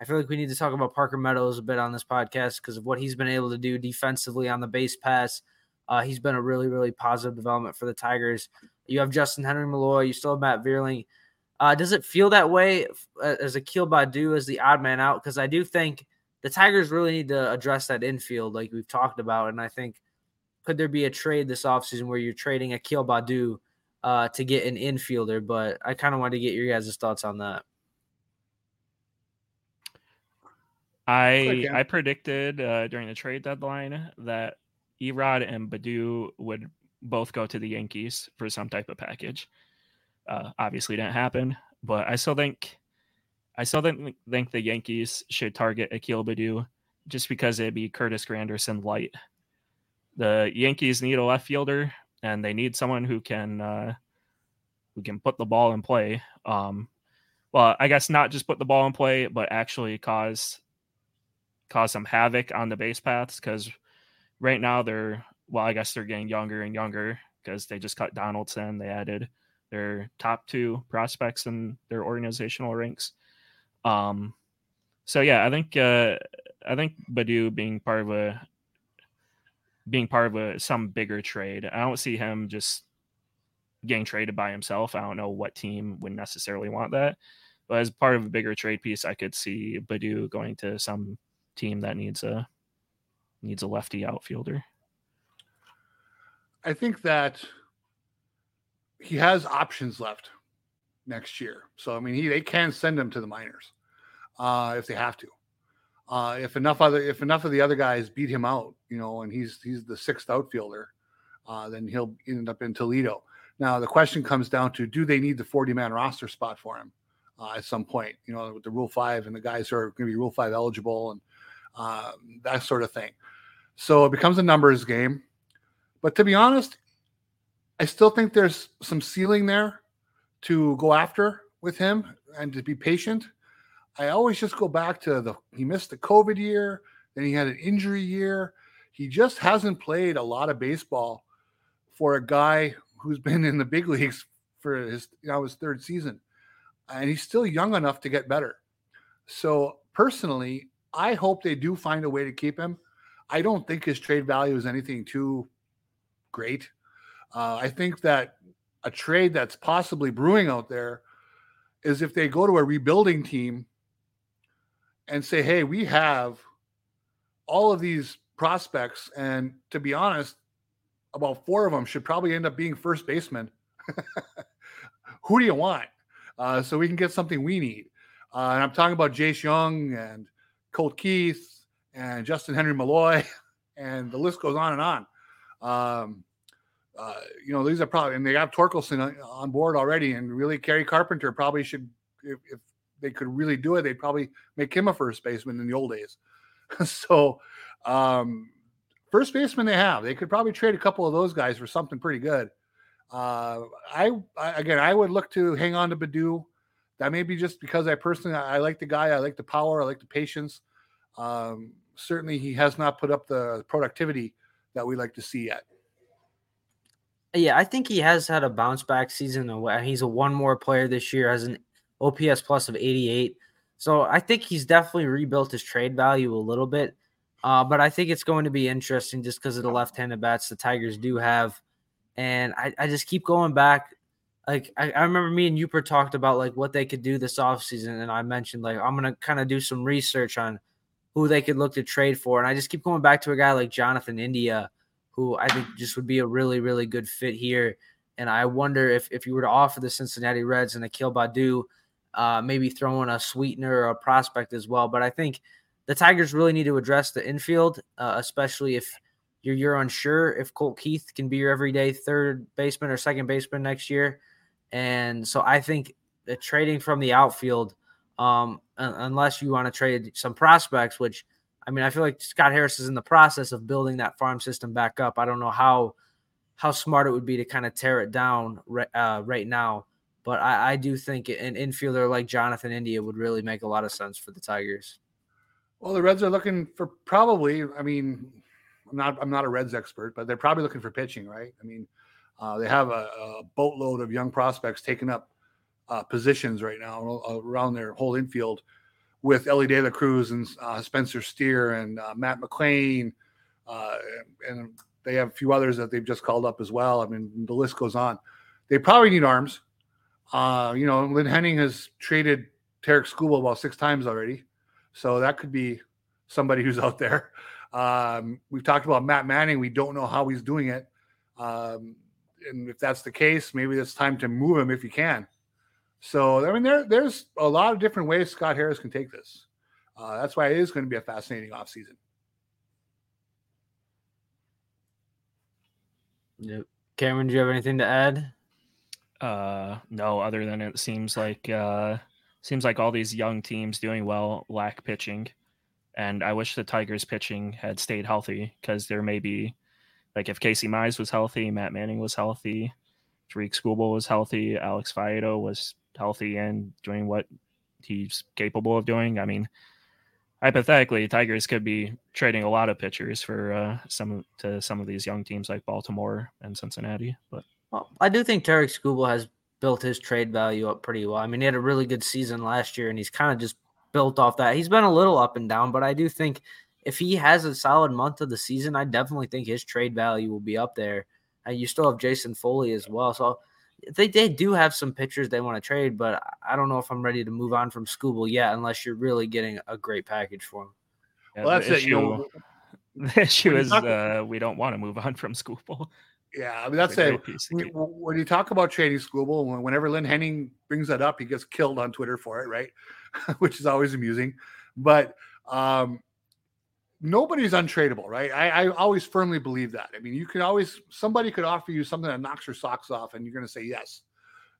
I feel like we need to talk about Parker Meadows a bit on this podcast because of what he's been able to do defensively on the base pass. Uh, he's been a really, really positive development for the Tigers. You have Justyn-Henry Malloy, you still have Matt Vierling. Uh, does it feel that way as Akil Baddoo as the odd man out? Because I do think the Tigers really need to address that infield, like we've talked about. And I think could there be a trade this offseason where you're trading Akil Baddoo uh, to get an infielder? But I kind of wanted to get your guys' thoughts on that. I I predicted uh, during the trade deadline that Erod and Baddoo would both go to the Yankees for some type of package. Uh, obviously, didn't happen, but I still think I still think think the Yankees should target Akil Baddoo just because it'd be Curtis Granderson light. The Yankees need a left fielder, and they need someone who can uh, who can put the ball in play. Um, well, I guess not just put the ball in play, but actually cause cause some havoc on the base paths. Because right now they're well, I guess they're getting younger and younger because they just cut Donaldson. They added their top two prospects in their organizational ranks. Um, so yeah, I think uh, I think Baddoo being part of a being part of a some bigger trade. I don't see him just getting traded by himself. I don't know what team would necessarily want that. But as part of a bigger trade piece, I could see Baddoo going to some team that needs a needs a lefty outfielder. I think that he has options left next year. So I mean, he they can send him to the minors uh, if they have to. Uh, if enough other if enough of the other guys beat him out, you know, and he's he's the sixth outfielder, uh, then he'll end up in Toledo. Now the question comes down to: Do they need the forty man roster spot for him uh, at some point? You know, with the Rule Five and the guys who are going to be Rule Five eligible and uh, that sort of thing. So it becomes a numbers game. But to be honest, I still think there's some ceiling there to go after with him and to be patient. I always just go back to the he missed the COVID year, then he had an injury year. He just hasn't played a lot of baseball for a guy who's <laughs> been in the big leagues for his you his third season. And he's still young enough to get better. So personally, I hope they do find a way to keep him. I don't think his trade value is anything too great. Uh, I think that a trade that's possibly brewing out there is if they go to a rebuilding team and say, hey, we have all of these prospects. And to be honest, about four of them should probably end up being first basemen. <laughs> Who do you want? Uh, so we can get something we need. Uh, and I'm talking about Jace Jung and Colt Keith and Justyn-Henry Malloy, <laughs> and the list goes on and on. Um, uh, you know, these are probably, and they have Torkelson on board already, and really, Kerry Carpenter probably should, if, if they could really do it, they'd probably make him a first baseman in the old days. <laughs> so, um, first baseman they have, they could probably trade a couple of those guys for something pretty good. Uh, I, I, again, I would look to hang on to Baddoo. That may be just because I personally I, like the guy, I like the power, I like the patience. Um, certainly, he has not put up the productivity that we like to see yet. Yeah, I think he has had a bounce back season. He's a one WAR player this year, has an OPS plus of 88. So I think he's definitely rebuilt his trade value a little bit. Uh, but I think it's going to be interesting just because of the left-handed bats the Tigers do have. And I, I just keep going back. Like I, I remember me and Uper talked about like what they could do this offseason. And I mentioned like I'm gonna kind of do some research on who they could look to trade for. And I just keep going back to a guy like Jonathan India, who I think just would be a really, really good fit here. And I wonder if if you were to offer the Cincinnati Reds and Akil Baddoo, uh, maybe throw in a sweetener or a prospect as well. But I think the Tigers really need to address the infield, uh, especially if you're you're unsure if Colt Keith can be your everyday third baseman or second baseman next year. And so I think the trading from the outfield, um, unless you want to trade some prospects, which I mean, I feel like Scott Harris is in the process of building that farm system back up. I don't know how how smart it would be to kind of tear it down uh, right now. But I, I, do think an infielder like Jonathan India would really make a lot of sense for the Tigers. Well, the Reds are looking for probably. I mean, I'm not I'm not a Reds expert, but they're probably looking for pitching, right? I mean, uh, they have a, a, boatload of young prospects taking up uh, positions right now around their whole infield with Elly De La Cruz and uh, Spencer Steer and uh, Matt McLain, uh, and they have a few others that they've just called up as well. I mean, the list goes on. They probably need arms. Uh, you know, Lynn Henning has traded Tarik Skubal about six times already, so that could be somebody who's out there. Um, we've talked about Matt Manning. We don't know how he's doing it, um, and if that's the case, maybe it's time to move him if you can. So I mean, there there's a lot of different ways Scott Harris can take this. Uh, that's why it is going to be a fascinating offseason. Yep. Cameron, do you have anything to add? Uh, no, other than it seems like uh, seems like all these young teams doing well lack pitching, and I wish the Tigers pitching had stayed healthy because there may be, like, if Casey Mize was healthy, Matt Manning was healthy, Tarik Skubal was healthy, Alex Faedo was healthy and doing what he's capable of doing. I mean, hypothetically, Tigers could be trading a lot of pitchers for uh, some to some of these young teams like Baltimore and Cincinnati. But well, I do think Tarik Skubal has built his trade value up pretty well. I mean, he had a really good season last year, and he's kind of just built off that. He's been a little up and down, but I do think if he has a solid month of the season, I definitely think his trade value will be up there. And you still have Jason Foley as well, so they they do have some pitchers they want to trade, but I don't know if I'm ready to move on from Skubal yet, unless you're really getting a great package for him. Yeah, well, that's it. You know, the issue is uh, we don't want to move on from Skubal. Yeah, I mean that's it. When, when, you talk about trading Skubal, whenever Lynn Henning brings that up, he gets killed on Twitter for it, right? <laughs> Which is always amusing. But um, nobody's untradeable, right? I, I, always firmly believe that. I mean, you can always somebody could offer you something that knocks your socks off, and you're going to say yes.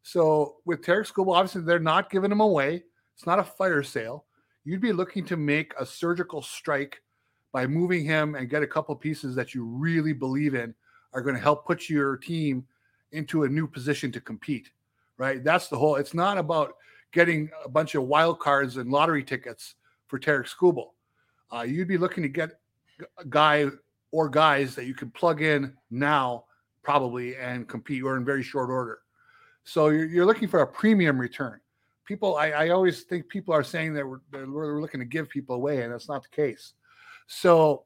So with Tarik Skubal, obviously they're not giving him away. It's not a fire sale. You'd be looking to make a surgical strike by moving him and get a couple pieces that you really believe in are going to help put your team into a new position to compete. Right? That's the whole. It's not about getting a bunch of wild cards and lottery tickets for Tarik Skubal uh, you'd be looking to get a guy or guys that you can plug in now, probably, and compete or in very short order. So you're, you're looking for a premium return. People, I, I always think people are saying that we're, that we're looking to give people away, and that's not the case. So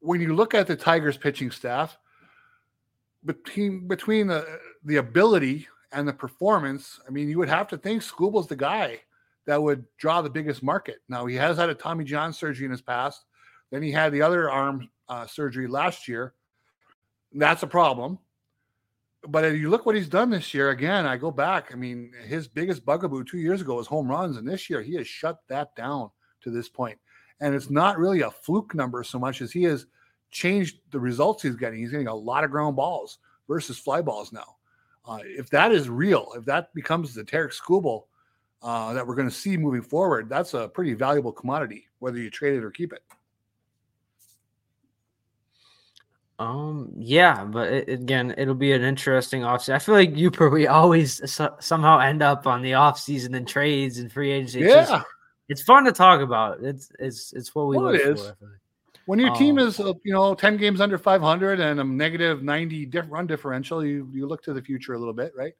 when you look at the Tigers pitching staff, between between the the ability and the performance, I mean, you would have to think Skubal's the guy that would draw the biggest market. Now he has had a Tommy John surgery in his past. Then he had the other arm uh, surgery last year. That's a problem. But if you look what he's done this year, again, I go back. I mean, his biggest bugaboo two years ago was home runs, and this year he has shut that down to this point. And it's not really a fluke number so much as he has changed the results he's getting. He's getting a lot of ground balls versus fly balls now. Uh, if that is real, if that becomes the Tarik Skubal uh, that we're going to see moving forward, that's a pretty valuable commodity, whether you trade it or keep it. Um, yeah, but it, again, it'll be an interesting offseason. I feel like you probably always somehow end up on the offseason and trades and free agency. It's yeah, just, it's fun to talk about. It's it's it's what we well, it is. When your um, team is uh, you know ten games under five hundred and a negative ninety run differential, you you look to the future a little bit, right?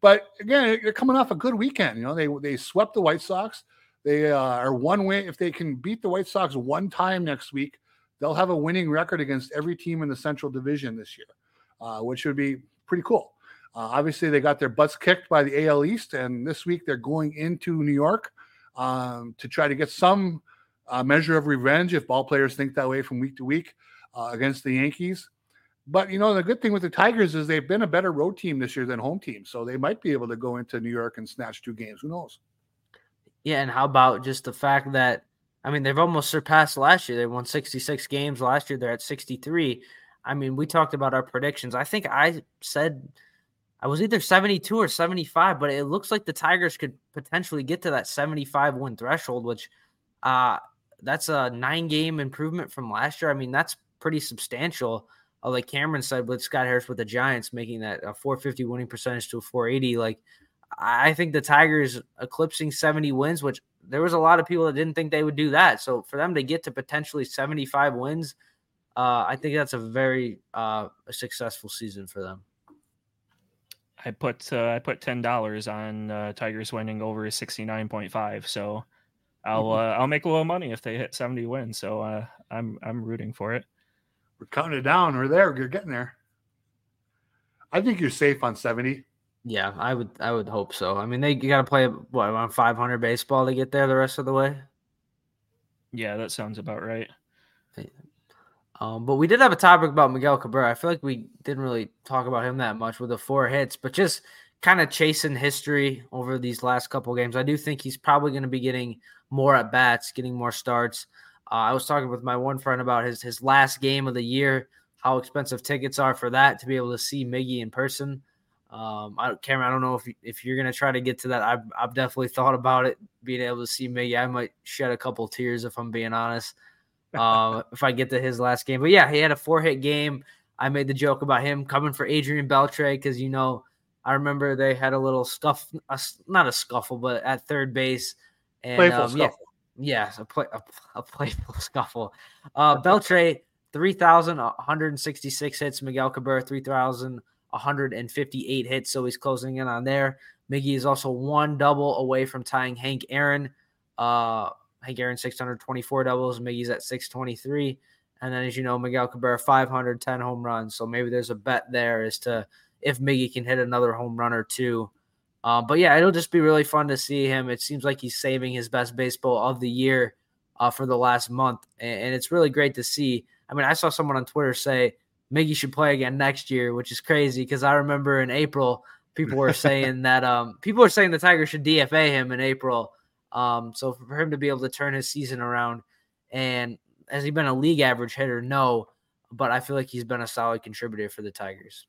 But again, they're coming off a good weekend. You know, they they swept the White Sox. They uh, are one win. If they can beat the White Sox one time next week, they'll have a winning record against every team in the Central Division this year, uh, which would be pretty cool. Uh, obviously, they got their butts kicked by the AL East, and this week they're going into New York um, to try to get some uh, measure of revenge if ball players think that way from week to week uh, against the Yankees. But you know the good thing with the Tigers is they've been a better road team this year than home team, so they might be able to go into New York and snatch two games. Who knows? Yeah, and how about just the fact that I mean they've almost surpassed last year. They won 66 games last year. They're at 63. I mean, we talked about our predictions. I think I said I was either 72 or 75, but it looks like the Tigers could potentially get to that 75 win threshold, which uh that's a nine game improvement from last year. I mean, that's pretty substantial. Uh, like Cameron said with Scott Harris with the Giants making that a 450 winning percentage to a 480. Like, I think the Tigers eclipsing 70 wins, which there was a lot of people that didn't think they would do that. So for them to get to potentially 75 wins, uh, I think that's a very uh, a successful season for them. I put uh, I put ten dollars on uh, Tigers winning over sixty nine point five. So I'll mm-hmm. uh, I'll make a little money if they hit seventy wins. So uh, I'm I'm rooting for it. We're counting it down. We're there. You're getting there. I think you're safe on seventy. Yeah, I would I would hope so. I mean, they got to play what on five hundred baseball to get there the rest of the way. Yeah, that sounds about right. Um, but we did have a topic about Miguel Cabrera. I feel like we didn't really talk about him that much with the four hits, but just kind of chasing history over these last couple games. I do think he's probably going to be getting more at bats, getting more starts. Uh, I was talking with my one friend about his his last game of the year, how expensive tickets are for that to be able to see Miggy in person. Um, I, Cameron, I don't know if if you're gonna try to get to that. I've I've definitely thought about it, being able to see Miggy. I might shed a couple tears if I'm being honest uh, <laughs> if I get to his last game. But yeah, he had a four hit game. I made the joke about him coming for Adrian Beltre because you know I remember they had a little scuff, a, not a scuffle, but at third base, and um, yeah, yeah, a, play, a, a playful <laughs> scuffle. Uh, Beltre three thousand one hundred sixty six hits. Miguel Cabrera three thousand one hundred and fifty eight hits. So he's closing in on there. Miggy is also one double away from tying Hank Aaron. Uh, Hank Aaron 624 doubles, Miggy's at 623. And then, as you know, Miguel Cabrera 510 home runs. So maybe there's a bet there as to if Miggy can hit another home run or two. Uh, but yeah, it'll just be really fun to see him. It seems like he's saving his best baseball of the year uh, for the last month. And, and, it's really great to see. I mean, I saw someone on Twitter say Miggy should play again next year, which is crazy because I remember in April, people were saying <laughs> that um, people were saying the Tigers should DFA him in April. Um, so for him to be able to turn his season around, and has he been a league average hitter? No, but I feel like he's been a solid contributor for the Tigers.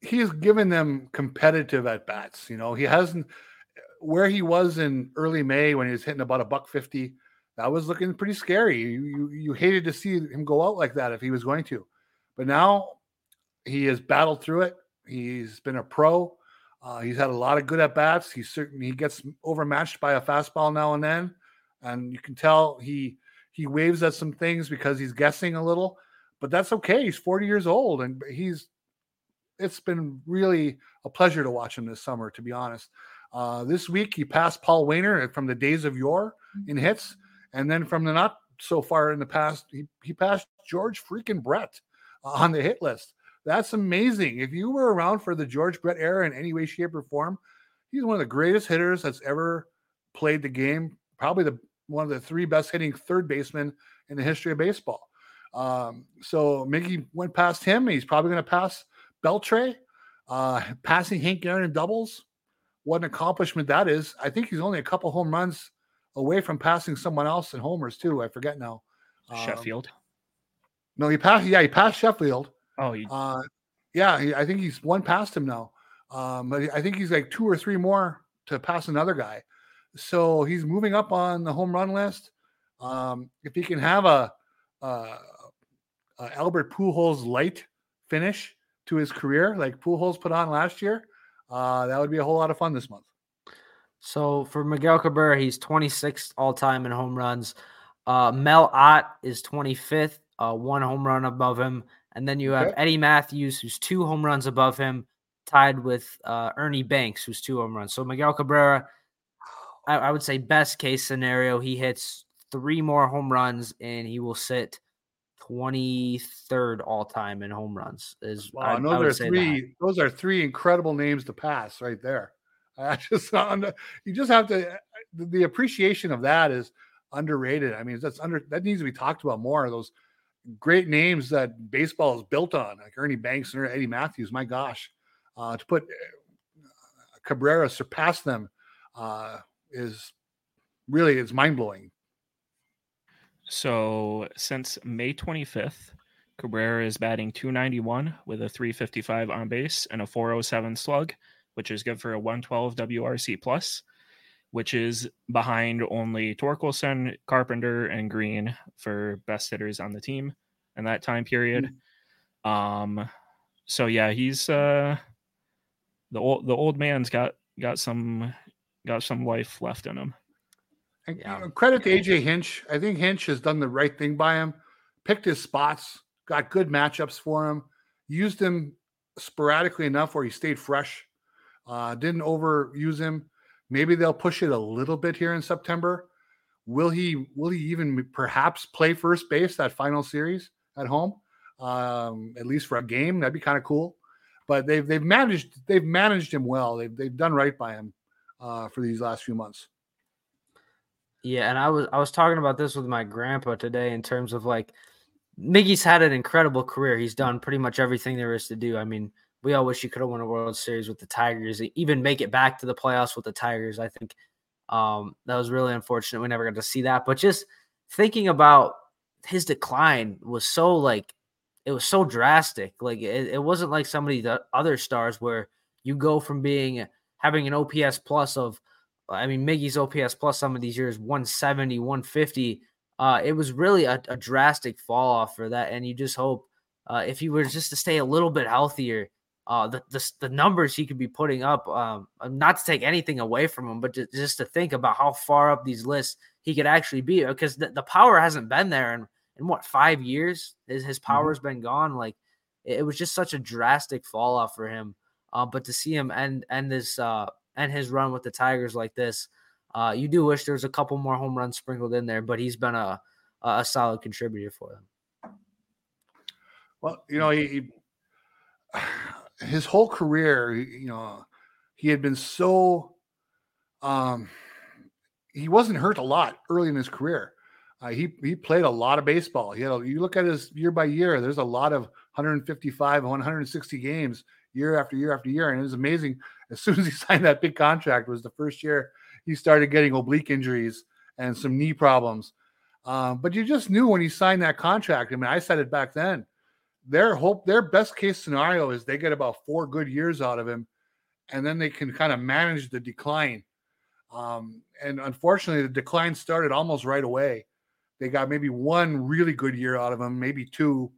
He's given them competitive at bats. You know, he hasn't where he was in early May when he was hitting about a buck fifty. That was looking pretty scary. You, you, hated to see him go out like that if he was going to, but now he has battled through it. He's been a pro. Uh, he's had a lot of good at bats. He certainly he gets overmatched by a fastball now and then, and you can tell he he waves at some things because he's guessing a little, but that's okay. He's 40 years old, and he's it's been really a pleasure to watch him this summer. To be honest, uh, this week he passed Paul Waner from the days of yore in mm-hmm. hits, and then from the not so far in the past, he, he passed George freaking Brett uh, on the hit list. That's amazing. If you were around for the George Brett era in any way, shape, or form, he's one of the greatest hitters that's ever played the game. Probably the one of the three best hitting third basemen in the history of baseball. Um, so Miggy went past him. He's probably going to pass Beltre. Uh, passing Hank Aaron in doubles. What an accomplishment that is. I think he's only a couple home runs away from passing someone else in homers too. I forget now. Um, Sheffield. No, he passed. Yeah, he passed Sheffield. Oh, he... uh, yeah. He, I think he's one past him now. Um, but I think he's like two or three more to pass another guy. So he's moving up on the home run list. Um, if he can have a, a, a Albert Pujols light finish to his career, like Pujols put on last year, uh, that would be a whole lot of fun this month. So for Miguel Cabrera, he's 26th all time in home runs. Uh, Mel Ott is 25th, uh, one home run above him. And then you have okay. Eddie Mathews, who's two home runs above him, tied with uh, Ernie Banks, who's two home runs. So Miguel Cabrera, I, I would say best case scenario, he hits three more home runs and he will sit 23rd all time in home runs. Is wow, I, those I are three. That. Those are three incredible names to pass right there. <laughs> I just you just have to the appreciation of that is underrated. I mean, that's under that needs to be talked about more. Those great names that baseball is built on, like Ernie Banks and Eddie Mathews. My gosh, uh, to put uh, Cabrera surpass them uh, is really it's mind blowing. So since May 25th, Cabrera is batting 291 with a 355 on base and a 407 slug, which is good for a 112 WRC plus, which is behind only Torkelson, Carpenter, and Greene for best hitters on the team in that time period. Mm-hmm. Um, so yeah, he's uh, the old the old man's got got some got some life left in him. You know, credit to AJ Hinch. I think Hinch has done the right thing by him, picked his spots, got good matchups for him, used him sporadically enough where he stayed fresh. Uh, didn't overuse him. Maybe they'll push it a little bit here in September. Will he? Will he even perhaps play first base that final series at home? Um, at least for a game, that'd be kind of cool. But they've they've managed they've managed him well. They've they've done right by him uh, for these last few months. Yeah, and I was I was talking about this with my grandpa today in terms of like Miggy's had an incredible career. He's done pretty much everything there is to do. I mean, we all wish he could have won a World Series with the Tigers, even make it back to the playoffs with the Tigers. I think um, that was really unfortunate. We never got to see that. But just thinking about his decline was so like it was so drastic. Like it, it wasn't like some of the other stars where you go from being having an OPS plus of I mean, Miggy's OPS plus some of these years 170, 150. Uh, it was really a, a, drastic fall off for that. And you just hope uh, if he were just to stay a little bit healthier, uh, the, the, the numbers he could be putting up, um, uh, not to take anything away from him, but just, just to think about how far up these lists he could actually be because the, the power hasn't been there in, in what, five years? His, his mm-hmm. power's mm-hmm. been gone. Like it, it, was just such a drastic fall off for him. Uh, but to see him end, end this, uh, and his run with the Tigers like this. Uh, you do wish there was a couple more home runs sprinkled in there, but he's been a a solid contributor for them. Well, you know, he, he <sighs> his whole career, you know, he had been so um he wasn't hurt a lot early in his career. Uh, he he played a lot of baseball. You know, you look at his year by year. There's a lot of 155, 160 games year after year after year, and it was amazing <laughs> as soon as he signed that big contract was the first year he started getting oblique injuries and some knee problems. Um, but you just knew when he signed that contract. I mean, I said it back then. Their hope, their best case scenario is they get about four good years out of him, and then they can kind of manage the decline. Um, and unfortunately, the decline started almost right away. They got maybe one really good year out of him, maybe two,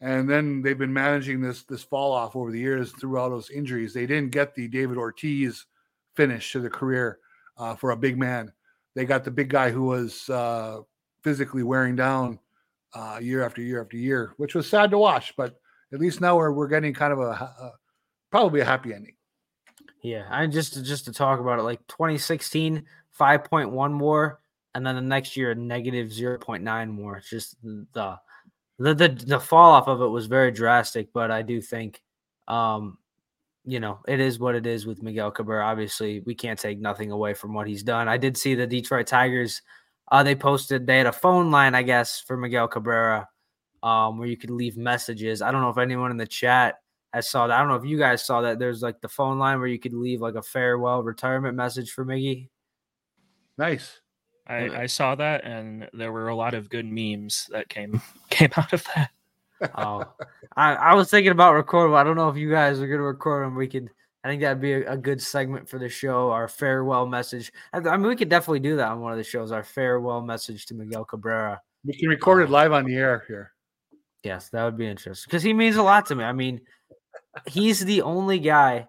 and then they've been managing this this fall off over the years through all those injuries. They didn't get the David Ortiz finish to the career uh, for a big man. They got the big guy who was uh, physically wearing down uh, year after year after year, which was sad to watch. But at least now we're we're getting kind of a, a probably a happy ending. Yeah, I just just to talk about it, like 2016, 5.1 WAR, and then the next year negative 0.9 WAR. It's just the the the the fall off of it was very drastic, but I do think, um, you know, it is what it is with Miguel Cabrera. Obviously, we can't take nothing away from what he's done. I did see the Detroit Tigers. Uh, they posted they had a phone line, I guess, for Miguel Cabrera, um, where you could leave messages. I don't know if anyone in the chat has saw that. I don't know if you guys saw that. There's like the phone line where you could leave like a farewell retirement message for Miggy. Nice. I, I saw that, and there were a lot of good memes that came <laughs> came out of that. oh, I, I was thinking about recording. I don't know if you guys are going to record them. We could. I think that'd be a, a, good segment for the show. Our farewell message. I, I, mean, we could definitely do that on one of the shows. Our farewell message to Miguel Cabrera. We can record it um, live on the air here. Yes, that would be interesting because he means a lot to me. I mean, he's the only guy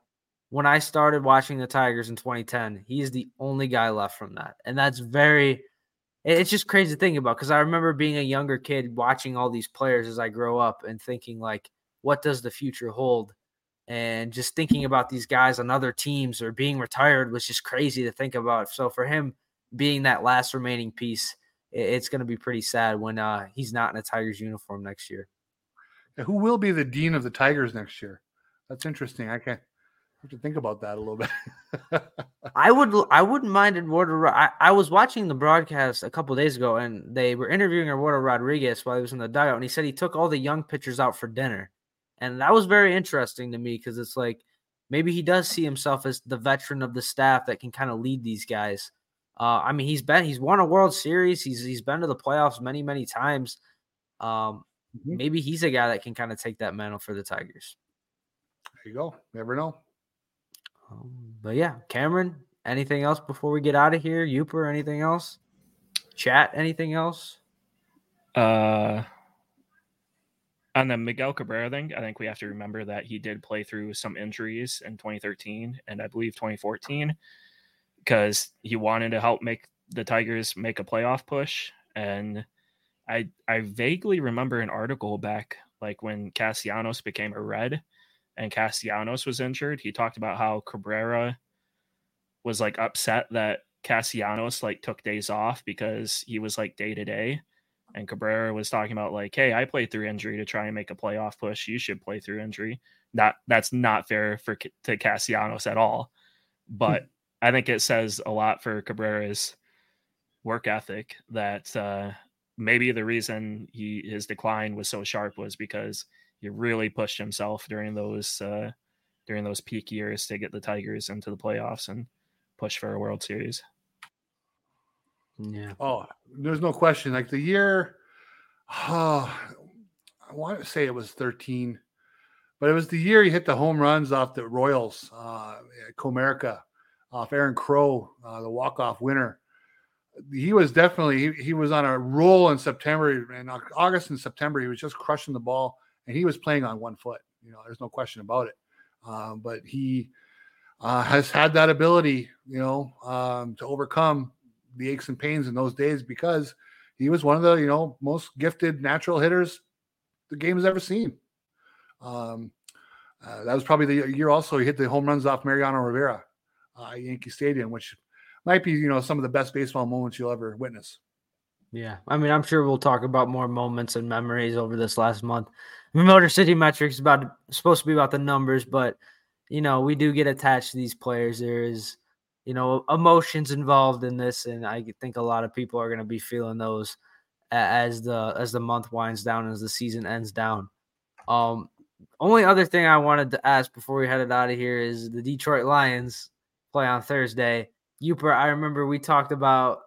when I started watching the Tigers in 2010, he is the only guy left from that. And that's very it's just crazy to think about because I remember being a younger kid watching all these players as I grow up and thinking like, what does the future hold? and just thinking about these guys on other teams or being retired was just crazy to think about. So for him being that last remaining piece, it's going to be pretty sad when uh, he's not in a Tigers uniform next year. Who will be the dean of the Tigers next year? That's interesting. I can't have to think about that a little bit. <laughs> I would I wouldn't mind Eduardo. I, I was watching the broadcast a couple days ago, and they were interviewing Eduardo Rodriguez while he was in the dugout, and he said he took all the young pitchers out for dinner, and that was very interesting to me because it's like maybe he does see himself as the veteran of the staff that can kind of lead these guys. Uh, I mean, he's been he's won a World Series. He's he's been to the playoffs many many times. Um, mm-hmm. Maybe he's a guy that can kind of take that mantle for the Tigers. There you go. Never know. Um, but yeah, Cameron, anything else before we get out of here? Uper, anything else? Chat, anything else? Uh, on the Miguel Cabrera thing, I think we have to remember that he did play through some injuries in 2013 and I believe 2014 because he wanted to help make the Tigers make a playoff push. And I I vaguely remember an article back like when Castellanos became a red and Castellanos was injured, he talked about how Cabrera was like upset that Castellanos like took days off because he was like day to day. And Cabrera was talking about like, hey, I played through injury to try and make a playoff push. You should play through injury. Not that's not fair for to Castellanos at all. But I think it says a lot for Cabrera's work ethic that uh, maybe the reason he his decline was so sharp was because he really pushed himself during those uh, during those peak years to get the Tigers into the playoffs and push for a World Series. Yeah. Oh, there's no question. Like the year, oh, I want to say it was 13, but it was the year he hit the home runs off the Royals, uh, Comerica, off Aaron Crow, uh, the walk off winner. He was definitely he, he was on a roll in September and August and September. He was just crushing the ball and he was playing on one foot. You know, there's no question about it. Um, but he uh, has had that ability, you know, um, to overcome the aches and pains in those days because he was one of the you know most gifted natural hitters the game has ever seen. Um, uh, that was probably the year also he hit the home runs off Mariano Rivera, uh, Yankee Stadium, which might be you know some of the best baseball moments you'll ever witness. Yeah, I mean, I'm sure we'll talk about more moments and memories over this last month. Motor City Metrics about supposed to be about the numbers, but you know we do get attached to these players. There is, you know, emotions involved in this, and I think a lot of people are going to be feeling those as the as the month winds down as the season ends down. Um, only other thing I wanted to ask before we headed out of here is the Detroit Lions play on Thursday. Uper, I remember we talked about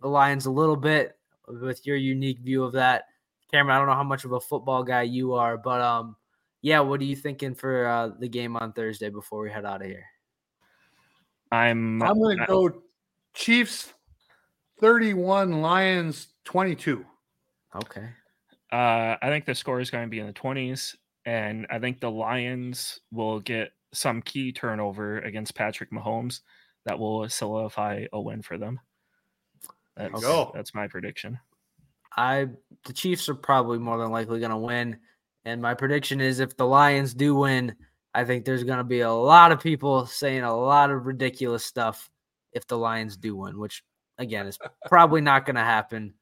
the Lions a little bit with your unique view of that. Cameron, I don't know how much of a football guy you are, but um, yeah, what are you thinking for uh, the game on Thursday before we head out of here? I'm I'm going to go Chiefs 31, Lions 22. Okay. Uh, I think the score is going to be in the 20s, and I think the Lions will get some key turnover against Patrick Mahomes that will solidify a win for them. That's, that's my prediction. I the Chiefs are probably more than likely going to win, and my prediction is if the Lions do win, I think there's going to be a lot of people saying a lot of ridiculous stuff if the Lions do win, which again is probably not going to happen.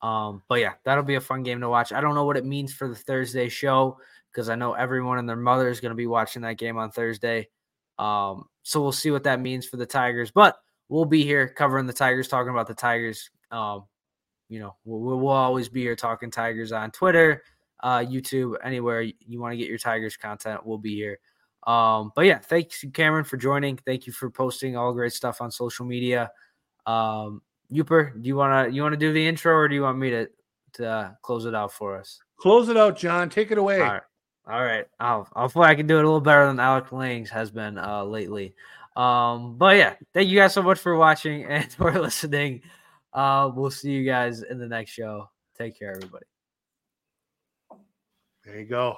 Um, but yeah, that'll be a fun game to watch. I don't know what it means for the Thursday show because I know everyone and their mother is going to be watching that game on Thursday. Um, so we'll see what that means for the Tigers, but we'll be here covering the Tigers, talking about the Tigers. Um, you know, we'll, we'll always be here talking Tigers on Twitter, uh, YouTube, anywhere you want to get your Tigers content, we'll be here. Um, but yeah, thanks Cameron for joining. Thank you for posting all great stuff on social media. Um, Uper, do you wanna you wanna do the intro or do you want me to to uh, close it out for us? Close it out, John. Take it away. All right. All right. I'll, hopefully I can do it a little better than Alex Lange's has been uh, lately. Um, but yeah, thank you guys so much for watching <laughs> and for listening. Uh, we'll see you guys in the next show. Take care, everybody. There you go.